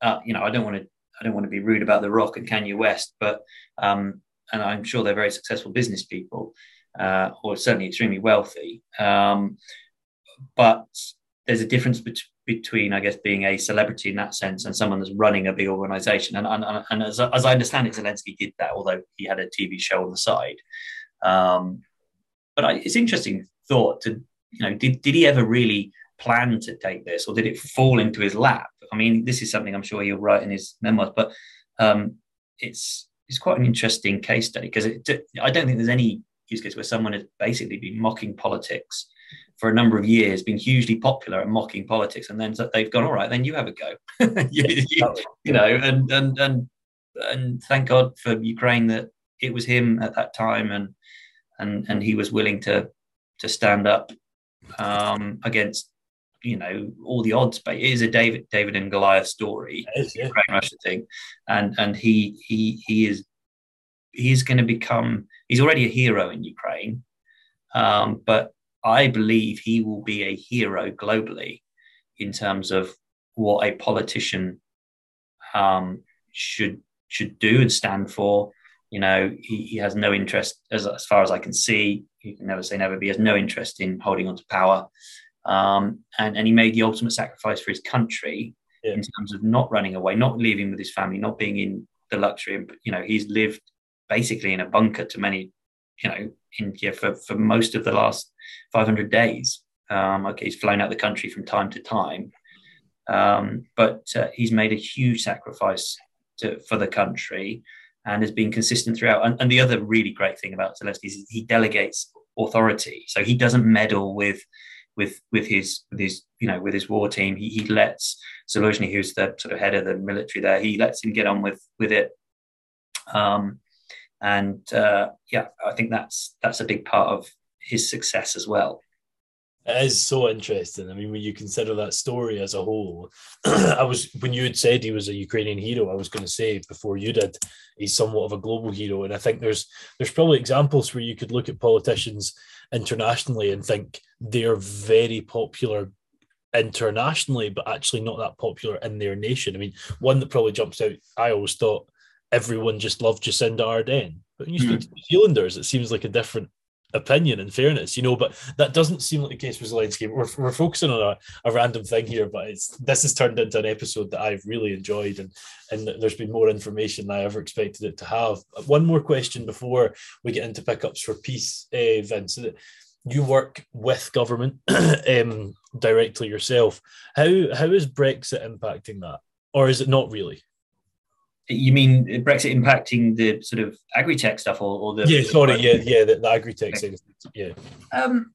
uh, you know, I don't want to I don't want to be rude about The Rock and Kanye West, but um, and I'm sure they're very successful business people, uh, or certainly extremely wealthy. Um, but there's a difference bet- between, I guess, being a celebrity in that sense and someone that's running a big organization. And, and, and as, as I understand it, Zelensky did that, although he had a TV show on the side. Um, but I, it's interesting thought to, you know, did, did he ever really plan to take this or did it fall into his lap? I mean, this is something I'm sure he'll write in his memoirs, but um, it's it's quite an interesting case study because I don't think there's any use case where someone has basically been mocking politics for a number of years, been hugely popular at mocking politics, and then they've gone, all right, then you have a go, <laughs> you, you, you, know, and and and and thank God for Ukraine that it was him at that time, and and and he was willing to to stand up um, against you know all the odds but it is a david david and goliath story. Is, yeah. very much the thing. And and he he he is he's going to become he's already a hero in ukraine um, but i believe he will be a hero globally in terms of what a politician um, should should do and stand for. You know he, he has no interest as, as far as i can see you can never say never but he has no interest in holding on to power um, and, and he made the ultimate sacrifice for his country yeah. in terms of not running away, not leaving with his family, not being in the luxury. You know, he's lived basically in a bunker to many, you know, India for, for most of the last 500 days. Um, okay, he's flown out the country from time to time, um, but uh, he's made a huge sacrifice to, for the country and has been consistent throughout. And, and the other really great thing about Zelensky is he delegates authority, so he doesn't meddle with with with his with his you know with his war team. He, he lets Zaluzhny, who's the sort of head of the military there, he lets him get on with with it. Um, and uh, yeah, I think that's that's a big part of his success as well. It is so interesting. I mean, when you consider that story as a whole, <clears throat> I was when you had said he was a Ukrainian hero, I was going to say before you did, he's somewhat of a global hero. And I think there's there's probably examples where you could look at politicians internationally and think they're very popular internationally, but actually not that popular in their nation. I mean, one that probably jumps out, I always thought everyone just loved Jacinda Ardern. But when you speak mm. to New Zealanders, it seems like a different opinion in fairness, you know, but that doesn't seem like the case with Zelensky. We're, we're focusing on a, a random thing here, but it's this has turned into an episode that I've really enjoyed and and there's been more information than I ever expected it to have. One more question before we get into pickups for peace, uh, Vince. You work with government <clears throat> um, directly yourself. How how is Brexit impacting that? Or is it not really? You mean Brexit impacting the sort of agri-tech stuff, or, or the yeah, sorry, yeah, yeah, the, the agri-tech okay. yeah. Um,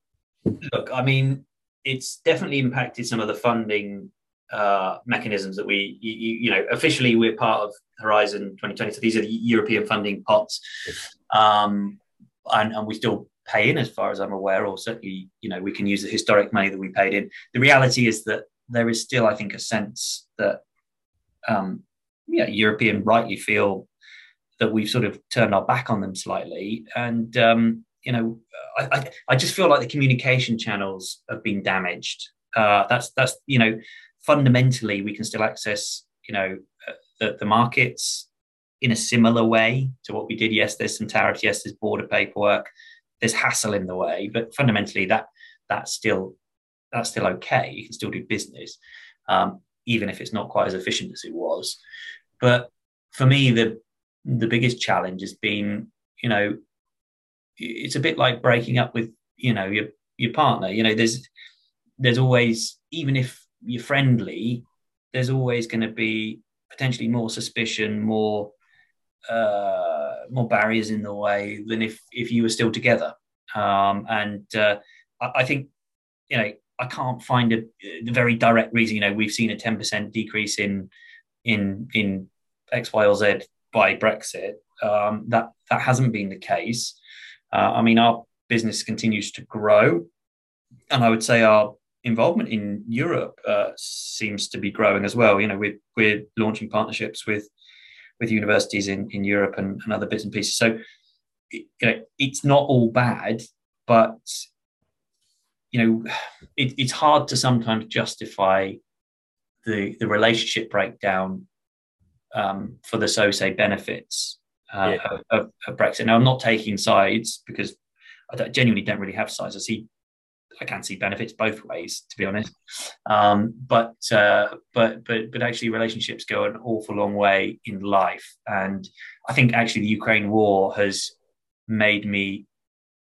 look, I mean, it's definitely impacted some of the funding uh, mechanisms that we, you, you, know, officially we're part of Horizon 2020. So these are the European funding pots, um, and, and we still pay in, as far as I'm aware, or certainly, you know, we can use the historic money that we paid in. The reality is that there is still, I think, a sense that um, yeah, European rightly feel that we've sort of turned our back on them slightly. And, um, you know, I, I, I, just feel like the communication channels have been damaged. Uh, that's, that's, you know, fundamentally we can still access, you know, uh, the, the markets in a similar way to what we did. Yes, there's some tariffs. Yes, there's border paperwork. There's hassle in the way, but fundamentally that, that's still, that's still okay. You can still do business. Um, even if it's not quite as efficient as it was. But for me, the the biggest challenge has been, you know, it's a bit like breaking up with, you know, your your partner. You know, there's there's always, even if you're friendly, there's always going to be potentially more suspicion, more uh, more barriers in the way than if if you were still together. Um, and uh, I, I, think you know I can't find a, a, very direct reason. You know, we've seen a ten percent decrease in in in X, Y, or Z by Brexit. Um, that that hasn't been the case. Uh, I mean, our business continues to grow, and I would say our involvement in Europe uh, seems to be growing as well. You know, we're we're launching partnerships with with universities in in Europe and, and other bits and pieces. So, you know, it's not all bad, but you know, it, it's hard to sometimes justify the the relationship breakdown um, for the so say benefits uh, yeah. of, of, Brexit. Now, I'm not taking sides because I don't, genuinely don't really have sides. I see, I can see benefits both ways, to be honest. Um, but uh, but but but actually, relationships go an awful long way in life, and I think actually the Ukraine war has made me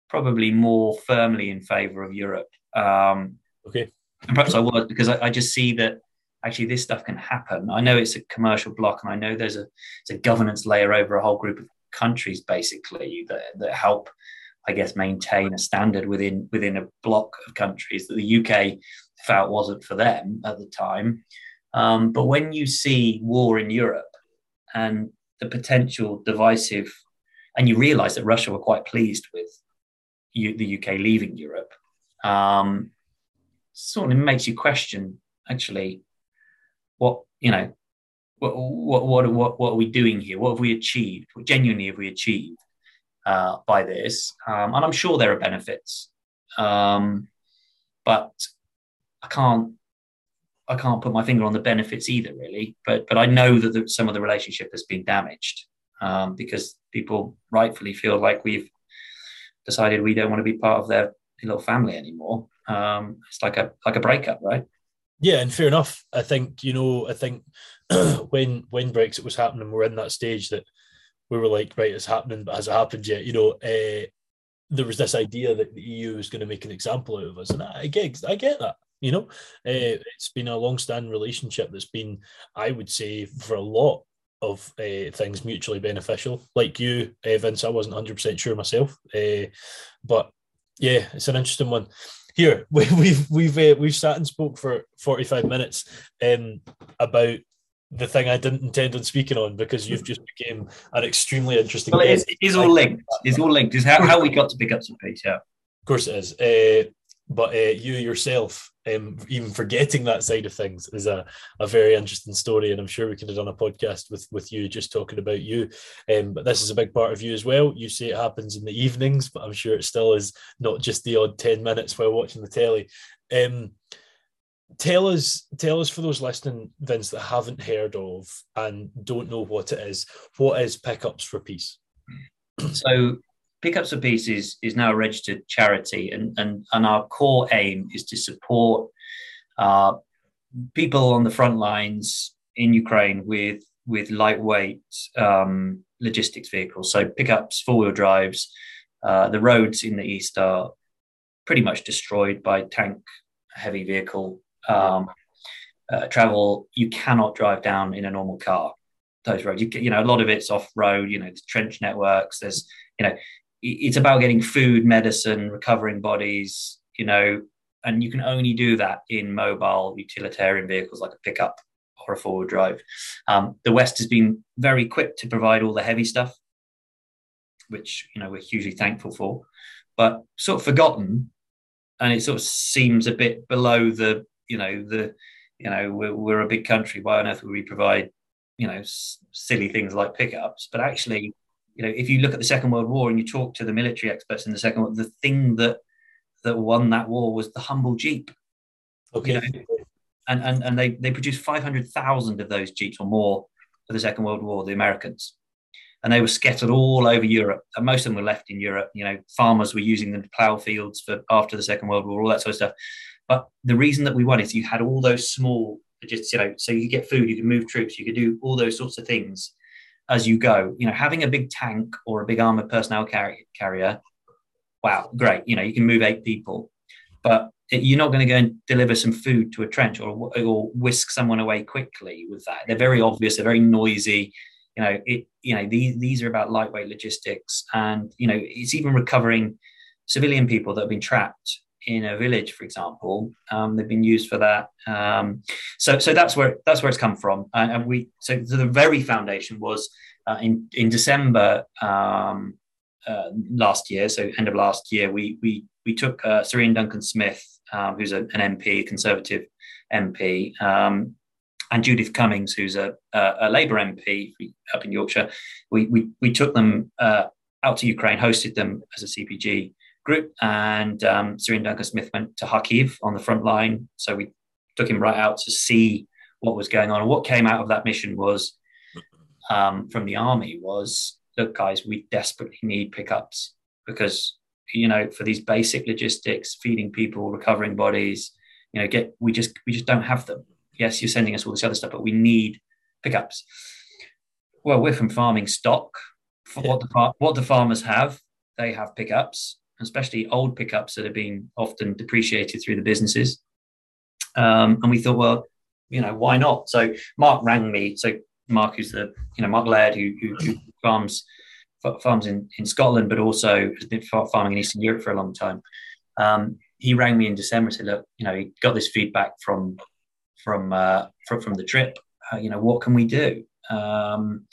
probably more firmly in favour of Europe. Um, okay. And perhaps I was because I, I just see that actually this stuff can happen. I know it's a commercial block, and I know there's a, a governance layer over a whole group of countries basically that, that help, I guess, maintain a standard within within a block of countries that the UK felt wasn't for them at the time. Um, but when you see war in Europe and the potential divisive, and you realise that Russia were quite pleased with you, the UK leaving Europe, um, sort of makes you question actually what you know what what what what, what are we doing here? What have we achieved? What genuinely have we achieved uh, by this? Um, and I'm sure there are benefits, um, but I can't I can't put my finger on the benefits either, really. But but I know that the, some of the relationship has been damaged um, because people rightfully feel like we've decided we don't want to be part of their little family anymore. Um, it's like a like a breakup, right? Yeah, and fair enough. I think you know. I think <clears throat> when when Brexit was happening, we're in that stage that we were like, right, it's happening, but has it happened yet? You know, uh, there was this idea that the EU was going to make an example out of us, and I get, I get that. You know, uh, it's been a long-standing relationship that's been, I would say, for a lot of uh, things mutually beneficial. Like you, uh, Vince, I wasn't hundred percent sure myself, uh, but yeah, it's an interesting one here <laughs> we, have we've we've uh, we've sat and spoke for 45 minutes um, about the thing I didn't intend on speaking on because you've just became an extremely interesting. Well, it is, it is all linked. It's all linked. It's how, how we got to Pickups for Peace. Yeah, of course it is. Uh, but uh, you yourself, um, even forgetting that side of things, is a, a very interesting story, and I'm sure we could have done a podcast with with you just talking about you. Um, but this is a big part of you as well. You say it happens in the evenings, but I'm sure it still is not just the odd ten minutes while watching the telly. Um, tell us, tell us for those listening, Vince, that haven't heard of and don't know what it is. What is Pickups for Peace? So Pickups for Peace is, is now a registered charity, and, and, and our core aim is to support uh, people on the front lines in Ukraine with with lightweight um, logistics vehicles. So pickups, four wheel drives. Uh, the roads in the east are pretty much destroyed by tank heavy vehicle um, uh, travel. You cannot drive down in a normal car. Those roads, you, you know, a lot of it's off road. You know, the trench networks. There's, you know, it's about getting food, medicine, recovering bodies, you know, and you can only do that in mobile utilitarian vehicles like a pickup or a four-wheel drive. Um, the West has been very quick to provide all the heavy stuff, which you know we're hugely thankful for, but sort of forgotten, and it sort of seems a bit below the you know the you know we're, we're a big country. Why on earth would we provide you know s- silly things like pickups? But actually, you know, if you look at the Second World War and you talk to the military experts in the Second World, the thing that that won that war was the humble Jeep. Okay. You know? And, and and they they produced five hundred thousand of those Jeeps or more for the Second World War, the Americans. And they were scattered all over Europe. And most of them were left in Europe. You know, farmers were using them to plow fields for after the Second World War, all that sort of stuff. But the reason that we won is you had all those small, just you know, so you could get food, you could move troops, you could do all those sorts of things as you go. You know, having a big tank or a big armored personnel car- carrier, wow, great. You know, you can move eight people, but you're not going to go and deliver some food to a trench or, or whisk someone away quickly with that. They're very obvious. They're very noisy. you know it you know these these are about lightweight logistics and you know it's even recovering civilian people that have been trapped in a village for example um, they've been used for that um, so so that's where that's where it's come from and, and we so, so, the very foundation was uh, in in december um, uh, last year so end of last year we we we took uh, Sir Iain Duncan Smith um, who's a, an MP conservative MP um, and Judith Cummins, who's a, a, a Labour MP up in Yorkshire. We, we, we took them uh, out to Ukraine, hosted them as a CPG group, and um, Sir Iain Duncan Smith went to Kharkiv on the front line. So we took him right out to see what was going on. And what came out of that mission was um, from the army was, look, guys, we desperately need pickups because you know for these basic logistics, feeding people, recovering bodies, you know, get we just we just don't have them yes, you're sending us all this other stuff, but we need pickups. Well, we're from farming stock. For what the what the farmers have, they have pickups, especially old pickups that are being often depreciated through the businesses. Um, and we thought, well, you know, why not? So Mark rang me. So Mark, who's the you know Mark Laird, who, who, who farms farms in, in Scotland, but also has been farming in Eastern Europe for a long time. Um, he rang me in December and said, look, you know, he got this feedback from from uh, from, from the trip. Uh, you know, what can we do? Um,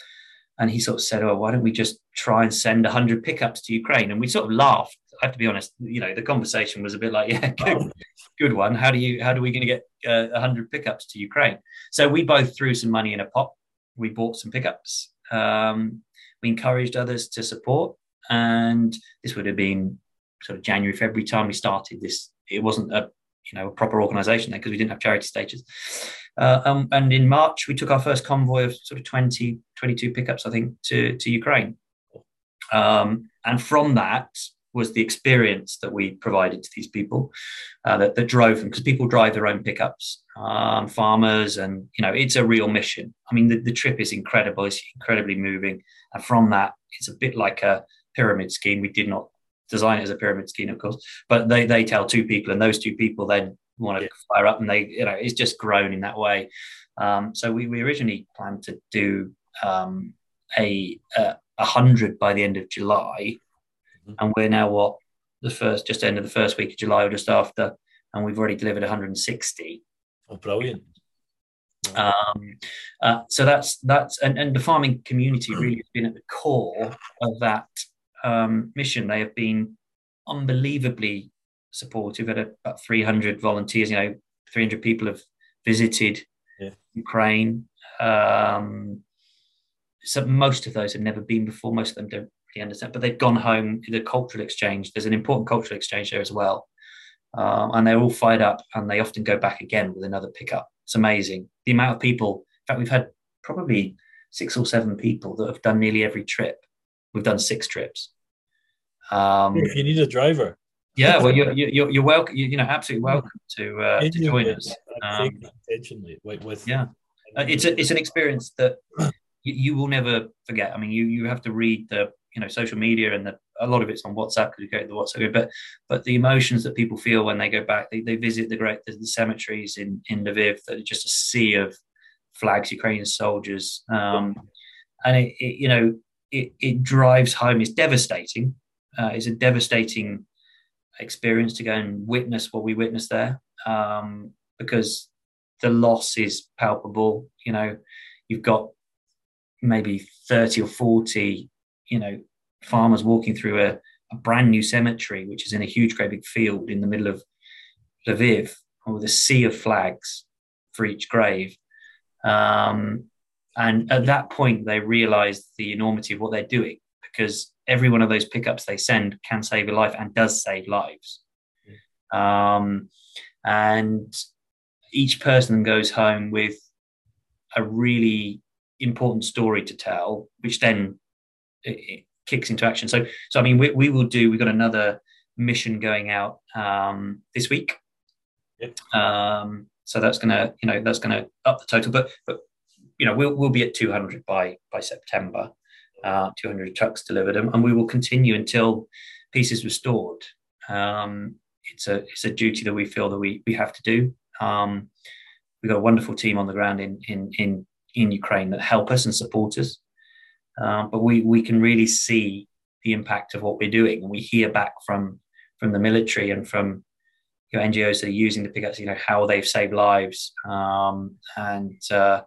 and he sort of said, "Oh, why don't we just try and send hundred pickups to Ukraine?" And we sort of laughed. I have to be honest. You know, the conversation was a bit like, <laughs> "Yeah, good, good one. How do you? How do we going to get uh, hundred pickups to Ukraine?" So we both threw some money in a pot. We bought some pickups. Um, we encouraged others to support, and this would have been sort of January, February time we started this. It wasn't a you know a proper organisation there because we didn't have charity stages. Uh, um, and in March, we took our first convoy of sort of 20, 22 pickups, I think, to, to Ukraine. Um, and from that was the experience that we provided to these people uh, that, that, drove them, because people drive their own pickups, um, farmers, and you know it's a real mission. I mean, the, the trip is incredible; it's incredibly moving, and from that, it's a bit like a pyramid scheme. We did not design it as a pyramid scheme, of course. But they they tell two people, and those two people then want to yeah. fire up, and they you know it's just grown in that way. Um, so we, we originally planned to do um, a a hundred by the end of July. And we're now what the first just end of the first week of July or just after, and we've already delivered 160. Oh, brilliant! Um, uh, so that's that's and, and the farming community really has been at the core of that um, mission. They have been unbelievably supportive. At about 300 volunteers, you know, 300 people have visited yeah. Ukraine. Um, so most of those have never been before. Most of them don't really understand, but they've gone home. The cultural exchange. There's an important cultural exchange there as well, um, and they're all fired up, and they often go back again with another pickup. It's amazing the amount of people. In fact, we've had probably six or seven people that have done nearly every trip. We've done six trips. Um, if you need a driver. Yeah, well, you're, you're, you're welcome. You, know, absolutely welcome to uh, to join us. Um, intentionally with yeah, uh, it's a, it's an experience that you, you, will never forget. I mean, you you have to read the you know social media and the, a lot of it's on WhatsApp because you go to the WhatsApp, but but the emotions that people feel when they go back, they, they visit the great the, the cemeteries in in Lviv that are just a sea of flags, Ukrainian soldiers, um, and it, it you know it, it drives home. It's devastating uh, is a devastating experience to go and witness what we witnessed there um, because the loss is palpable. You know, you've got maybe 30 or 40, you know, farmers walking through a, a brand new cemetery, which is in a huge, great big field in the middle of Lviv with a sea of flags for each grave. Um, and at that point, they realized the enormity of what they're doing because every one of those pickups they send can save a life and does save lives. Um, and each person goes home with a really important story to tell, which then it, it kicks into action. So, so I mean, we, we will do. We've got another mission going out um, this week. Yep. Um, so that's gonna, you know, that's gonna up the total. But, but you know, we'll we'll be at 200 by by September uh, 200 trucks delivered, and, and, we will continue until peace is restored. Um, it's a it's a duty that we feel that we we have to do. Um, we've got a wonderful team on the ground in in in in Ukraine that help us and support us. Um, but we we can really see the impact of what we're doing, and we hear back from from the military and from you know, NGOs that are using the pickups, you know, how they've saved lives um, and uh,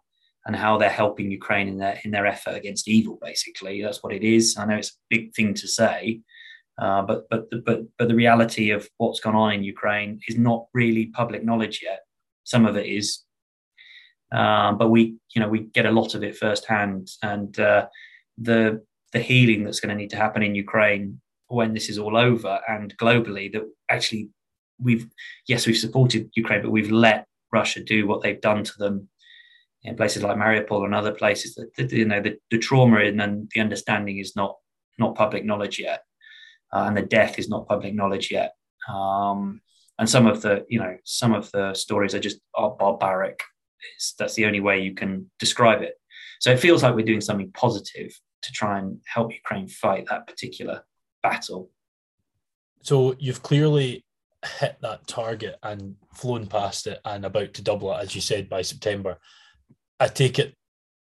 and how they're helping Ukraine in their in their effort against evil. Basically, that's what it is. I know it's a big thing to say, uh, but but but but the reality of what's gone on in Ukraine is not really public knowledge yet. Some of it is, um, but we you know we get a lot of it firsthand, and uh, the the healing that's going to need to happen in Ukraine when this is all over and globally that actually we've yes we've supported Ukraine, but we've let Russia do what they've done to them in places like Mariupol and other places. That, you know the, the trauma and the understanding is not not public knowledge yet, uh, and the death is not public knowledge yet. Um, and some of the you know some of the stories are just are barbaric. It's, that's the only way you can describe it. So it feels like we're doing something positive to try and help Ukraine fight that particular battle. So you've clearly hit that target and flown past it and about to double it, as you said, by September. I take it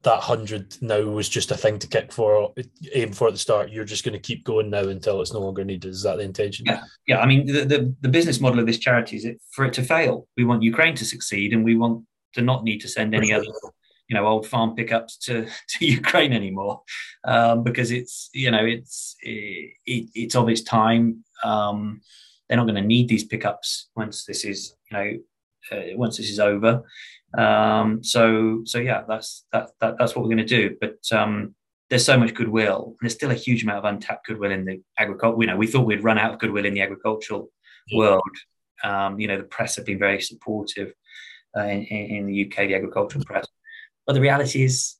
that 100 now was just a thing to kick for, aim for at the start. You're just going to keep going now until it's no longer needed. Is that the intention? Yeah. Yeah. I mean, the, the, the business model of this charity is it, for it to fail. We want Ukraine to succeed and we want to not need to send any other you know old farm pickups to <laughs> to Ukraine anymore um, because it's you know it's it, it's of its time. Um, they're not going to need these pickups once this is you know uh, once this is over. Um, so so yeah, that's that, that that's what we're going to do. But um, there's so much goodwill, and there's still a huge amount of untapped goodwill in the agriculture. You know, we thought we'd run out of goodwill in the agricultural yeah. world. Um, you know, the press have been very supportive uh, in, in, the UK, the agricultural press. But the reality is,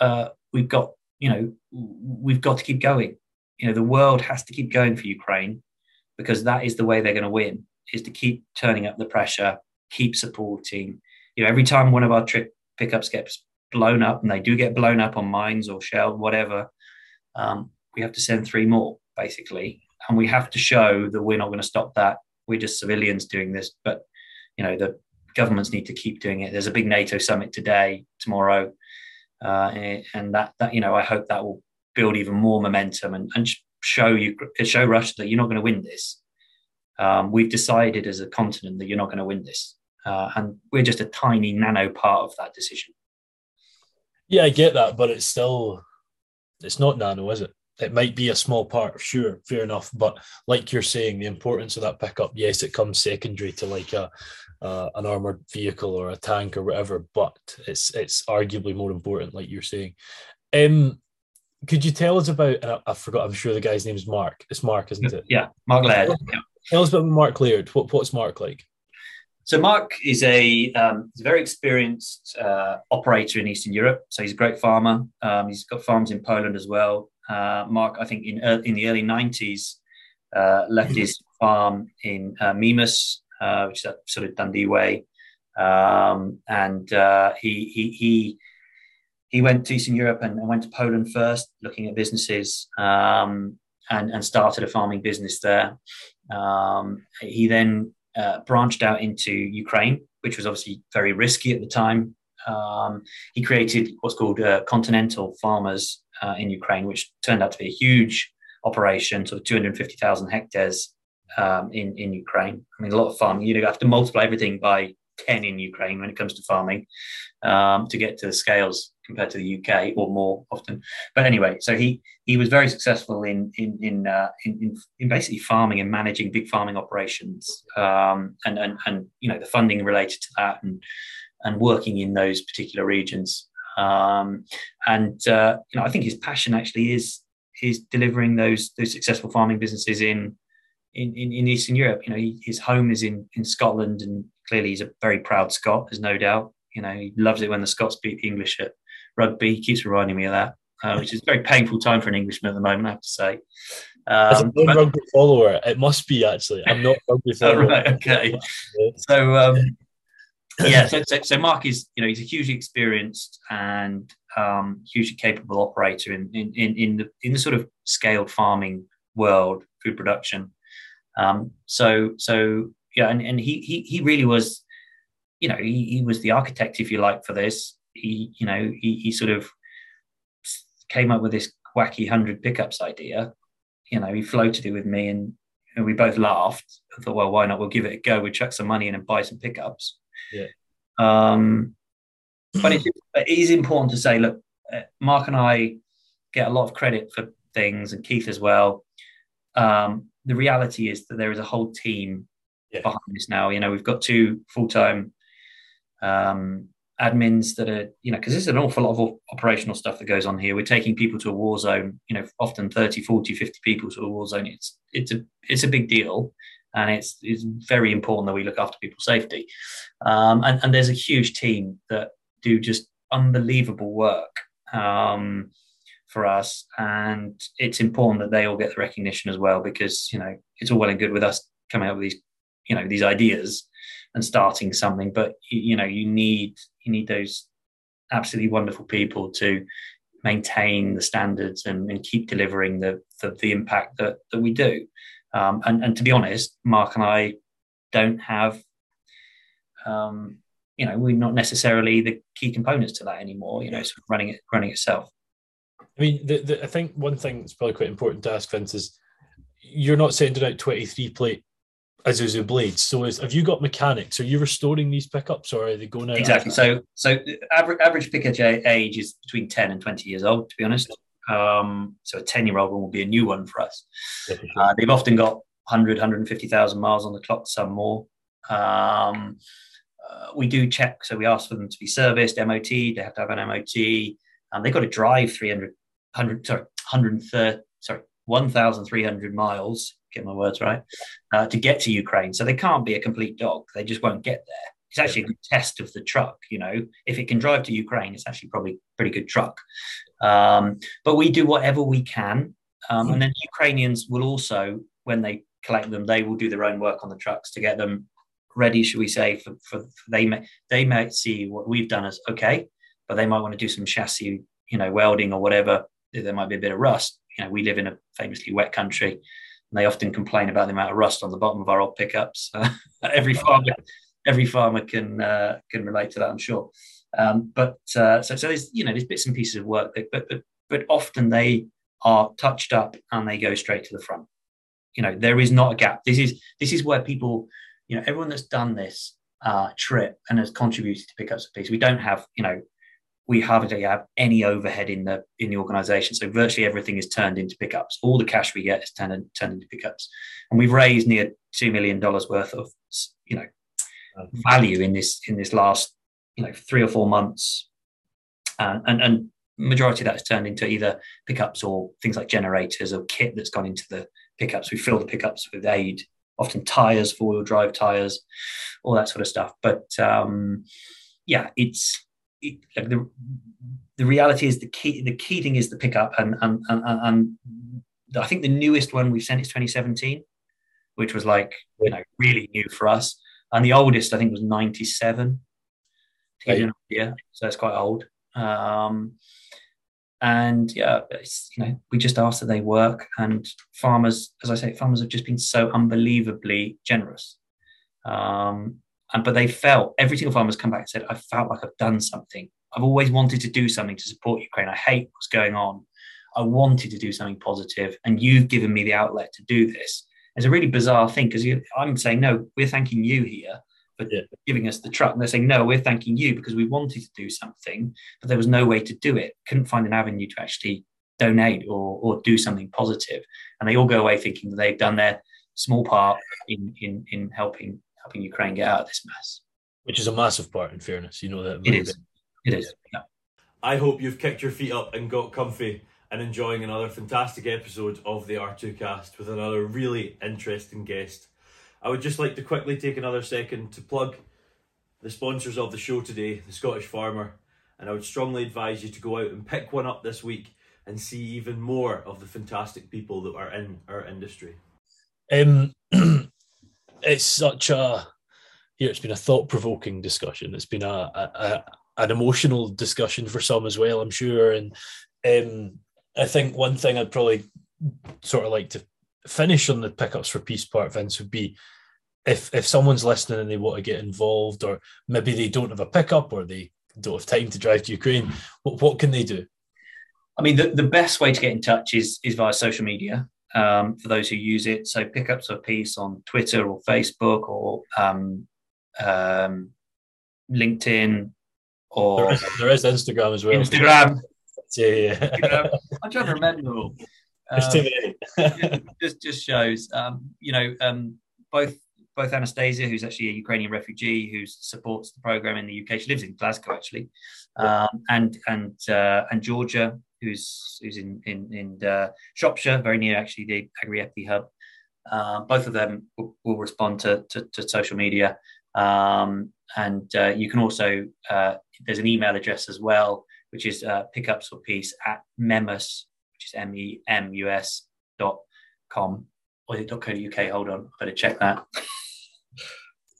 uh, we've got, you know, we've got to keep going. You know, the world has to keep going for Ukraine because that is the way they're going to win. Is to keep turning up the pressure, keep supporting. You know, every time one of our trick pickups gets blown up, and they do get blown up on mines or shell, whatever, um, we have to send three more basically, and we have to show that we're not going to stop that. We're just civilians doing this, but you know the governments need to keep doing it. There's a big NATO summit today, tomorrow, uh, and that that you know I hope that will build even more momentum and, and show you show Russia that you're not going to win this. Um, we've decided as a continent that you're not going to win this, uh, and we're just a tiny nano part of that decision. Yeah, I get that, but it's still it's not nano, is it? It might be a small part, sure, fair enough. But like you're saying, the importance of that pickup, yes, it comes secondary to like a uh, an armored vehicle or a tank or whatever, but it's it's arguably more important, like you're saying. Um, could you tell us about? I, I, forgot. I'm sure the guy's name is Mark. It's Mark, isn't it? Yeah, Mark Laird. Yeah. Tell us about Mark Laird. What, what's Mark like? So Mark is a, um, he's a very experienced uh, operator in Eastern Europe. So he's a great farmer. Um, he's got farms in Poland as well. Uh, Mark, I think in uh, in the early '90s, uh, left his <laughs> farm in uh, Mimas uh, which is that sort of Dundee way. Um, and uh, he, he, he, he went to Eastern Europe and, and, went to Poland first, looking at businesses, um, and, and started a farming business there. Um, he then uh, branched out into Ukraine, which was obviously very risky at the time. Um, he created what's called uh, Continental Farmers uh, in Ukraine, which turned out to be a huge operation, sort of 250,000 hectares um, in in Ukraine. I mean, a lot of farming. You have to multiply everything by ten in Ukraine when it comes to farming um, to get to the scales compared to the UK or more often. But anyway, so he he was very successful in in in uh, in, in, basically farming and managing big farming operations, um, and and and you know the funding related to that and and working in those particular regions. Um, and uh, you know, I think his passion actually is is delivering those those successful farming businesses in in, in, in Eastern Europe. You know, he, his home is in, in Scotland, and clearly he's a very proud Scot. There's no doubt. You know, he loves it when the Scots beat the English at rugby. He keeps reminding me of that, uh, which is a very painful time for an Englishman at the moment. I have to say. Um, As a non rugby follower, it must be actually. I'm not rugby <laughs> follower. oh, right, okay. <laughs> So. Um, yeah, so, so, so, Mark is, you know, he's a hugely experienced and um, hugely capable operator in, in, in, in the in the sort of scaled farming world, food production. Um, so so yeah, and, and he he he really was, you know, he, he was the architect, if you like, for this. He you know he he sort of came up with this wacky hundred pickups idea. You know, he floated it with me, and, and we both laughed. I thought, well, why not? We'll give it a go. We'll chuck some money in and buy some pickups. Yeah. Um, but it, it is important to say, look, uh, Mark and I get a lot of credit for things, and Keith as well. Um, the reality is that there is a whole team Yeah. behind this now. You know, we've got two full time um, admins that are, you know, because there's an awful lot of operational stuff that goes on here. We're taking people to a war zone, you know, often 30, 40, 50 people to a war zone. It's it's a it's a big deal. And it's it's very important that we look after people's safety. Um, and, and there's a huge team that do just unbelievable work um, for us. And it's important that they all get the recognition as well, because, you know, it's all well and good with us coming up with these, you know, these ideas and starting something, but you, know, you need you need those absolutely wonderful people to maintain the standards and, and keep delivering the, the, the impact that that we do. Um, and and to be honest, Mark and I don't have, um, you know, we're not necessarily the key components to that anymore. You know, sort of running it running itself. I mean, the, the, I think one thing that's probably quite important to ask Vince is you're not sending out 23 plate Isuzu blades. So, is, have you got mechanics? Are you restoring these pickups, or are they going out? Exactly. So, so average average pickup age is between ten and twenty years old. To be honest, um, so a ten year old one will be a new one for us. Yeah, for sure. Uh, they've often got 100, 150,000 miles on the clock, some more. Um, uh, we do check, so we ask for them to be serviced, MOT, they have to have an MOT, and they've got to drive 300, 100, sorry, 130, sorry, 1,300 miles, get my words right, uh, to get to Ukraine. So they can't be a complete dog. They just won't get there. It's actually a good test of the truck. You know, if it can drive to Ukraine, it's actually probably a pretty good truck. Um, but we do whatever we can. Um, and then Ukrainians will also, when they collect them, they will do their own work on the trucks to get them ready, should we say, for, for, for they may they might see what we've done as okay, but they might want to do some chassis, you know, welding or whatever. There might be a bit of rust. You know, we live in a famously wet country, and they often complain about the amount of rust on the bottom of our old pickups. <laughs> every farmer, every farmer can uh, can relate to that, I'm sure. Um, but uh, so so there's you know there's bits and pieces of work, that, but but but often they are touched up and they go straight to the front. You know, there is not a gap. This is this is where people, you know, everyone that's done this uh, trip and has contributed to Pickups for Peace. We don't have, you know, we hardly have any overhead in the in the organization. So virtually everything is turned into pickups. All the cash we get is turned, turned into pickups, and we've raised near two million dollars worth of, you know, value in this in this last, you know, three or four months, uh, and and majority of that is turned into either pickups or things like generators or kit that's gone into the pickups. We fill the pickups with aid, often tires, four wheel drive tires, all that sort of stuff. But um, yeah, it's it, like the the reality is the key the key thing is the pickup and and and, and I think the newest one we've sent is 2017, which was like you know really new for us, and the oldest I think was 97. Right. Yeah, so it's quite old. Um, and yeah, you know, we just ask that they work. And farmers, as I say, farmers have just been so unbelievably generous. Um, and but they felt every single farmer's come back and said, "I felt like I've done something. I've always wanted to do something to support Ukraine. I hate what's going on. I wanted to do something positive, and you've given me the outlet to do this." It's a really bizarre thing because I'm saying, "No, we're thanking you here." for Yeah. giving us the truck. And they're saying, no, we're thanking you because we wanted to do something, but there was no way to do it. Couldn't find an avenue to actually donate or, or do something positive. And they all go away thinking that they've done their small part in, in, in helping helping Ukraine get out of this mess. which is a massive part. In fairness, you know that It is. It is. Yeah. I hope you've kicked your feet up and got comfy and enjoying another fantastic episode of the R2Kast with another really interesting guest. I would just like to quickly take another second to plug the sponsors of the show today, the Scottish Farmer, and I would strongly advise you to go out and pick one up this week and see even more of the fantastic people that are in our industry. Um, <clears throat> it's such a here. It's been a thought-provoking discussion. It's been a, a, a an emotional discussion for some as well. I'm sure, and um, I think one thing I'd probably sort of like to finish on the pickups for Peace Part, Vince, would be if if someone's listening and they want to get involved, or maybe they don't have a pickup or they don't have time to drive to Ukraine, what, what can they do? I mean, the, the best way to get in touch is is via social media um, for those who use it. So Pickups for Peace on Twitter or Facebook or um, um, LinkedIn or there is, there is Instagram as well. Instagram. <laughs> Yeah, yeah. <laughs> I'm trying to remember all. It's too many. Um, just just shows, um, you know, um, both both Anastasia, who's actually a Ukrainian refugee who supports the program in the UK. She lives in Glasgow actually, um, and and uh, and Georgia, who's who's in in, in uh, Shropshire, very near actually the Agri hub. Uh, both of them will, will respond to, to, to, social media, um, and uh, you can also uh, there's an email address as well, which is uh, pickups for peace at memus, which is m e m u s dot com or is it dot co uk? Hold on, I better check that.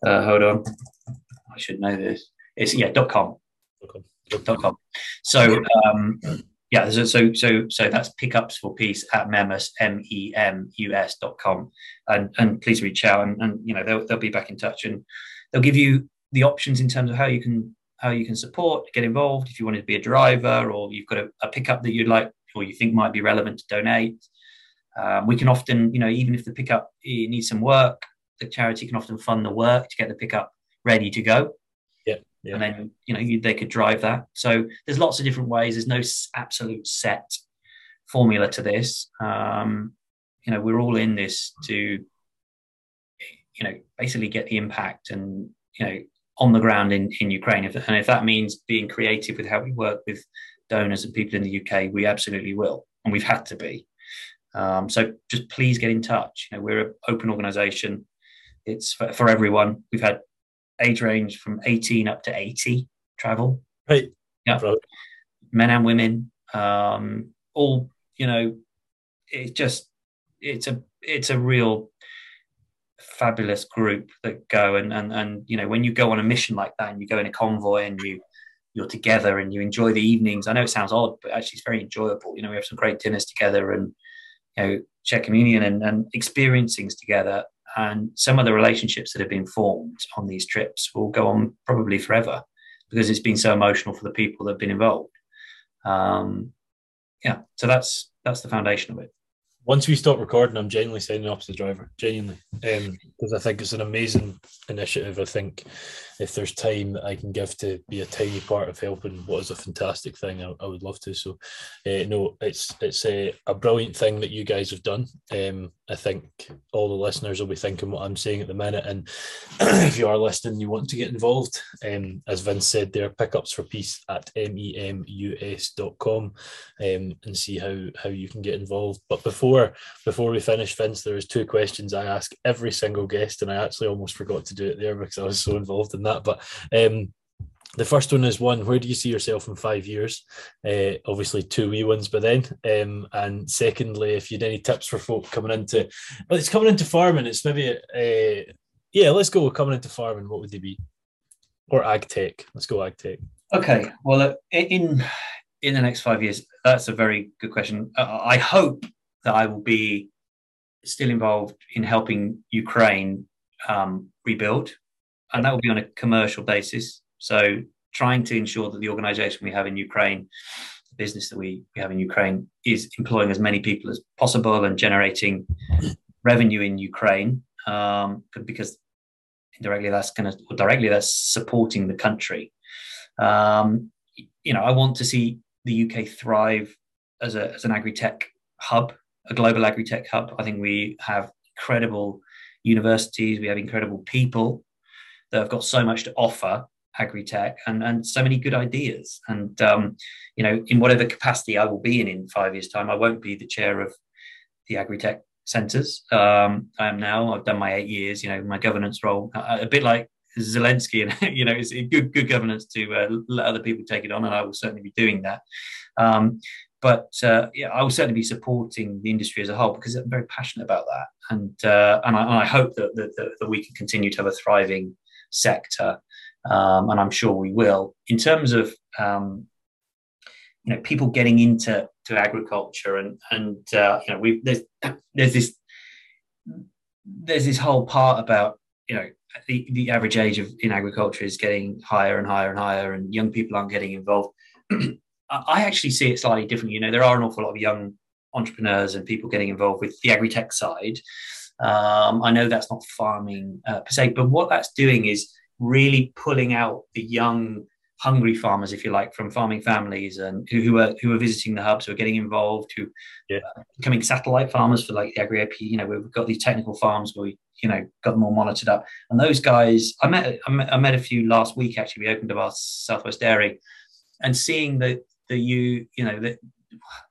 Uh, hold on, I should know this. It's yeah dot com. Dot com. So um, yeah, so so so so that's pickups for peace at memus m e m u s dot com, and and please reach out and, and you know they'll they'll be back in touch and they'll give you the options in terms of how you can how you can support get involved if you wanted to be a driver or you've got a, a pickup that you'd like or you think might be relevant to donate. Um, we can often you know even if the pickup needs some work, the charity can often fund the work to get the pickup ready to go. Yeah. And then, you know, you, they could drive that. So there's lots of different ways. There's no absolute set formula to this. Um, you know, we're all in this to, you know, basically get the impact and, you know, on the ground in, in Ukraine. If, and if that means being creative with how we work with donors and people in the UK, we absolutely will. And we've had to be. Um, so just please get in touch. You know, we're an open organization. It's for, for everyone. We've had age range from 18 up to 80 travel. Right. Yeah. Men and women. Um, all, you know, it's just it's a it's a real fabulous group that go and and and you know when you go on a mission like that and you go in a convoy and you you're together and you enjoy the evenings. I know it sounds odd, but actually it's very enjoyable. You know, we have some great dinners together and you know share communion and, and experience things together and some of the relationships that have been formed on these trips will go on probably forever because it's been so emotional for the people that have been involved. Um, yeah, so that's that's the foundation of it once we stop recording, I'm genuinely signing off to the driver, genuinely, because um, I think it's an amazing initiative. I think if there's time I can give to be a tiny part of helping what is a fantastic thing, I, I would love to. So, uh, no, it's it's a, a brilliant thing that you guys have done. Um, I think all the listeners will be thinking what I'm saying at the minute, and <clears throat> if you are listening, you want to get involved, um, as Vince said, there are pickups for peace at memus.com um, and see how how you can get involved. But before before we finish, Vince, there is two questions I ask every single guest, and I actually almost forgot to do it there because I was so involved in that. But um, the first one is one: Where do you see yourself in five years? Uh, obviously, two wee ones but then. Um, and secondly, if you had any tips for folk coming into, well, it's coming into farming. It's maybe, uh, yeah, let's go coming into farming. What would they be? Or ag tech. Let's go ag tech. Okay. Well, uh, in in the next five years, that's a very good question. Uh, I hope that I will be still involved in helping Ukraine um, rebuild, and that will be on a commercial basis. So, trying to ensure that the organization we have in Ukraine, the business that we, we have in Ukraine, is employing as many people as possible and generating revenue in Ukraine, um, because indirectly that's going to, or directly that's supporting the country. Um, you know, I want to see the UK thrive as, a, as an agri tech hub a global agri-tech hub. I think we have incredible universities, we have incredible people that have got so much to offer agri-tech and, and so many good ideas. And, um, you know, in whatever capacity I will be in in five years' time, I won't be the chair of the agri-tech centres. Um, I am now. I've done my eight years. You know, my governance role, a, a bit like Zelensky, <laughs> and you know, it's good good governance to uh, let other people take it on, and I will certainly be doing that. Um, but uh, yeah, I will certainly be supporting the industry as a whole because I'm very passionate about that, and uh, and, I, and, I, hope that, that, that we can continue to have a thriving sector, um, and I'm sure we will. In terms of um, you know people getting into to agriculture, and and uh, you know we there's there's this there's this whole part about you know the, the average age of in agriculture is getting higher and higher and higher, and young people aren't getting involved. <clears throat> I actually see it slightly different. You know, there are an awful lot of young entrepreneurs and people getting involved with the agri-tech side. Um, I know that's not farming uh, per se, but what that's doing is really pulling out the young, hungry farmers, if you like, from farming families and who, who are who are visiting the hubs, who are getting involved, who yeah. uh, becoming satellite farmers for like the Agri-EPI. You know, we've got these technical farms where we, you know, got them all monitored up. And those guys, I met I met, I met a few last week. Actually, we opened up our Southwest Dairy, and seeing the the you you know that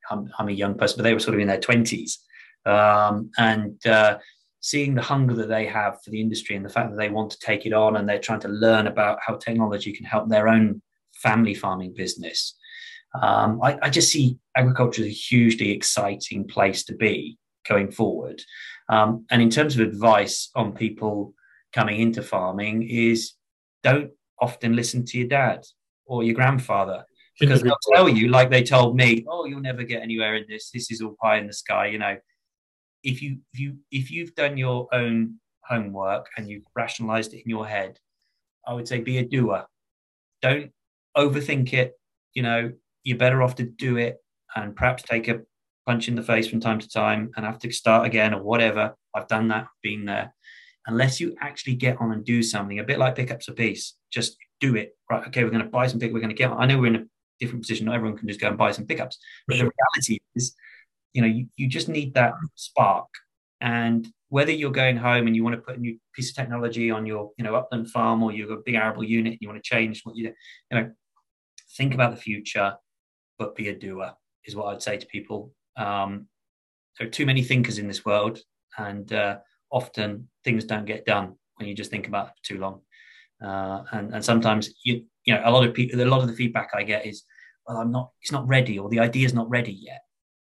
I'm, I'm a young person, but they were sort of in their twenties, um, and uh, seeing the hunger that they have for the industry and the fact that they want to take it on and they're trying to learn about how technology can help their own family farming business. Um, I, I, just see agriculture as a hugely exciting place to be going forward. Um, and in terms of advice on people coming into farming, is don't often listen to your dad or your grandfather because <laughs> they'll tell you, like they told me, "Oh, you'll never get anywhere in this. This is all pie in the sky." You know, if you if you if you've done your own homework and you've rationalized it in your head, I would say be a doer. Don't overthink it. You know, you're better off to do it and perhaps take a punch in the face from time to time and have to start again or whatever. I've done that, been there. Unless you actually get on and do something, a bit like pickups a piece, just do it. Right. Okay, we're going to buy some pick. We're going to get on. I know we're in a different position. Not everyone can just go and buy some pickups. But the reality is you know you, you just need that spark. And whether you're going home and you want to put a new piece of technology on your you know upland farm or you've got a big arable unit and you want to change what you you know think about the future but be a doer is what i'd say to people. Um, there are too many thinkers in this world and uh, often things don't get done when you just think about it for too long. Uh, and, and sometimes you you know a lot of people a lot of the feedback i get is well i'm not it's not ready or the idea's not ready yet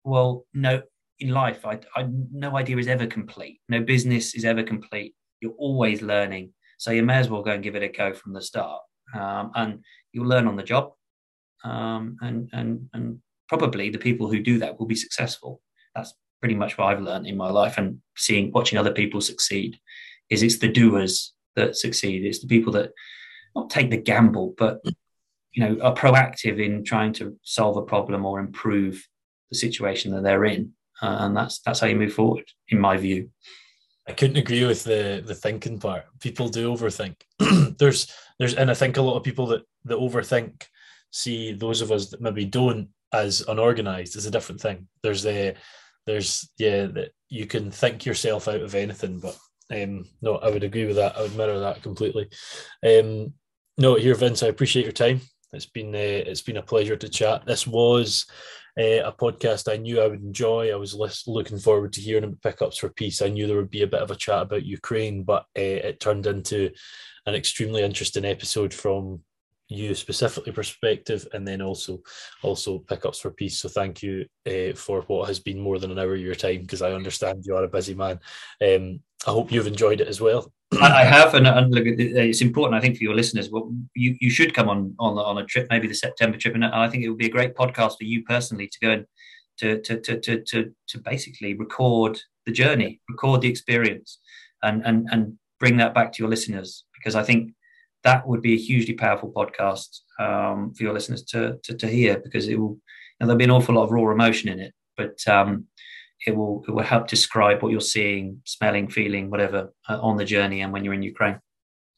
well, no, in life, I, I no idea is ever complete. No business is ever complete. You're always learning, so you may as well go and give it a go from the start, um, and you'll learn on the job. Um, and and and probably the people who do that will be successful. That's pretty much what I've learned in my life, and seeing watching other people succeed. Is it's the doers that succeed. It's the people that not take the gamble, but you know are proactive in trying to solve a problem or improve the situation that they're in, uh, and that's that's how you move forward, in my view. I couldn't agree with the the thinking part. People do overthink. <clears throat> there's there's and I think a lot of people that that overthink see those of us that maybe don't as unorganized is a different thing. There's a there's yeah that you can think yourself out of anything, but um no, I would agree with that. I would mirror that completely. Um no, here Vince, I appreciate your time. It's been uh, it's been a pleasure to chat. This was uh, a podcast I knew I would enjoy. I was looking forward to hearing about pickups for peace. I knew there would be a bit of a chat about Ukraine, but uh, it turned into an extremely interesting episode from you specifically perspective and then also also pickups for peace so thank you uh, for what has been more than an hour of your time because i understand you are a busy man um, i hope you've enjoyed it as well I have, and, and look, it's important. I think for your listeners, well, you, you should come on on on a trip, maybe the September trip, and I think it would be a great podcast for you personally to go and to to to to to, to basically record the journey, record the experience, and and and bring that back to your listeners because I think that would be a hugely powerful podcast um, for your listeners to, to, to hear because it will you know, there'll be an awful lot of raw emotion in it, but um, it will it will help describe what you're seeing, smelling, feeling, whatever uh, on the journey and when you're in Ukraine.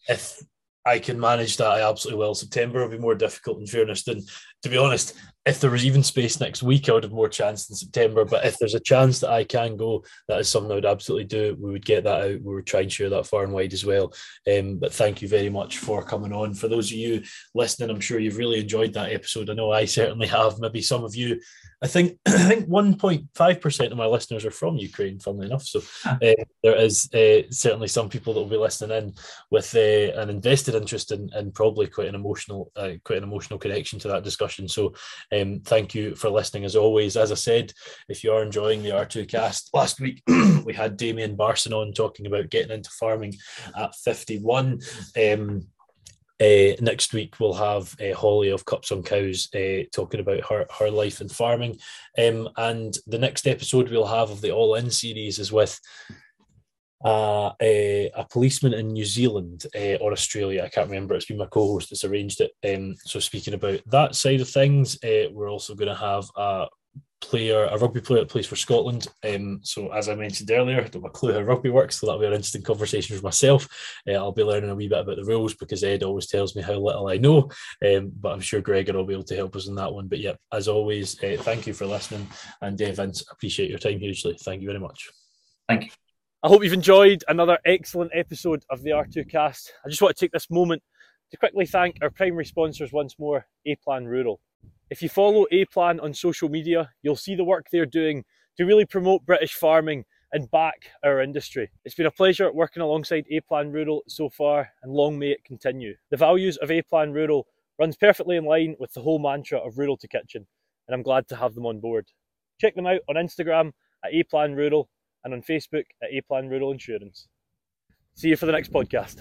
If I can manage that, I absolutely will. September will be more difficult in fairness than to be honest if there was even space next week, I would have more chance in September. But if there's a chance that I can go, that is something I would absolutely do. We would get that out. We would try and share that far and wide as well. Um, but thank you very much for coming on. For those of you listening, I'm sure you've really enjoyed that episode. I know I certainly have. Maybe some of you. I think <clears throat> I think 1.5 percent of my listeners are from Ukraine. Funnily enough, so uh, there is uh, certainly some people that will be listening in with uh, an invested interest and, and probably quite an emotional, uh, quite an emotional connection to that discussion. So. Um, thank you for listening as always. As I said, if you are enjoying the R2Kast, last week <clears throat> we had Damien Barson on talking about getting into farming at 51. Um, uh, next week we'll have uh, Holly of Cups on Cows uh, talking about her, her life in farming. Um, and the next episode we'll have of the All In series is with a, a, policeman in New Zealand uh, or Australia. I can't remember. It's been my co-host that's arranged it. Um, so speaking about that side of things, uh, we're also going to have a player, a rugby player that plays for Scotland. Um, so as I mentioned earlier, I don't have a clue how rugby works, so that'll be an interesting conversation with myself. Uh, I'll be learning a wee bit about the rules because Ed always tells me how little I know, um, but I'm sure Gregor will be able to help us in that one. But yeah, as always, thank you for listening, and Vince, appreciate your time hugely. Thank you very much. Thank you. I hope you've enjoyed another excellent episode of the R2Kast. I just want to take this moment to quickly thank our primary sponsors once more, A Plan Rural. If you follow A Plan on social media, you'll see the work they're doing to really promote British farming and back our industry. It's been a pleasure working alongside A Plan Rural so far, and long may it continue. The values of A Plan Rural runs perfectly in line with the whole mantra of Rural to Kitchen, and I'm glad to have them on board. Check them out on Instagram at A Plan Rural and on Facebook at A Plan Rural Insurance. See you for the next podcast.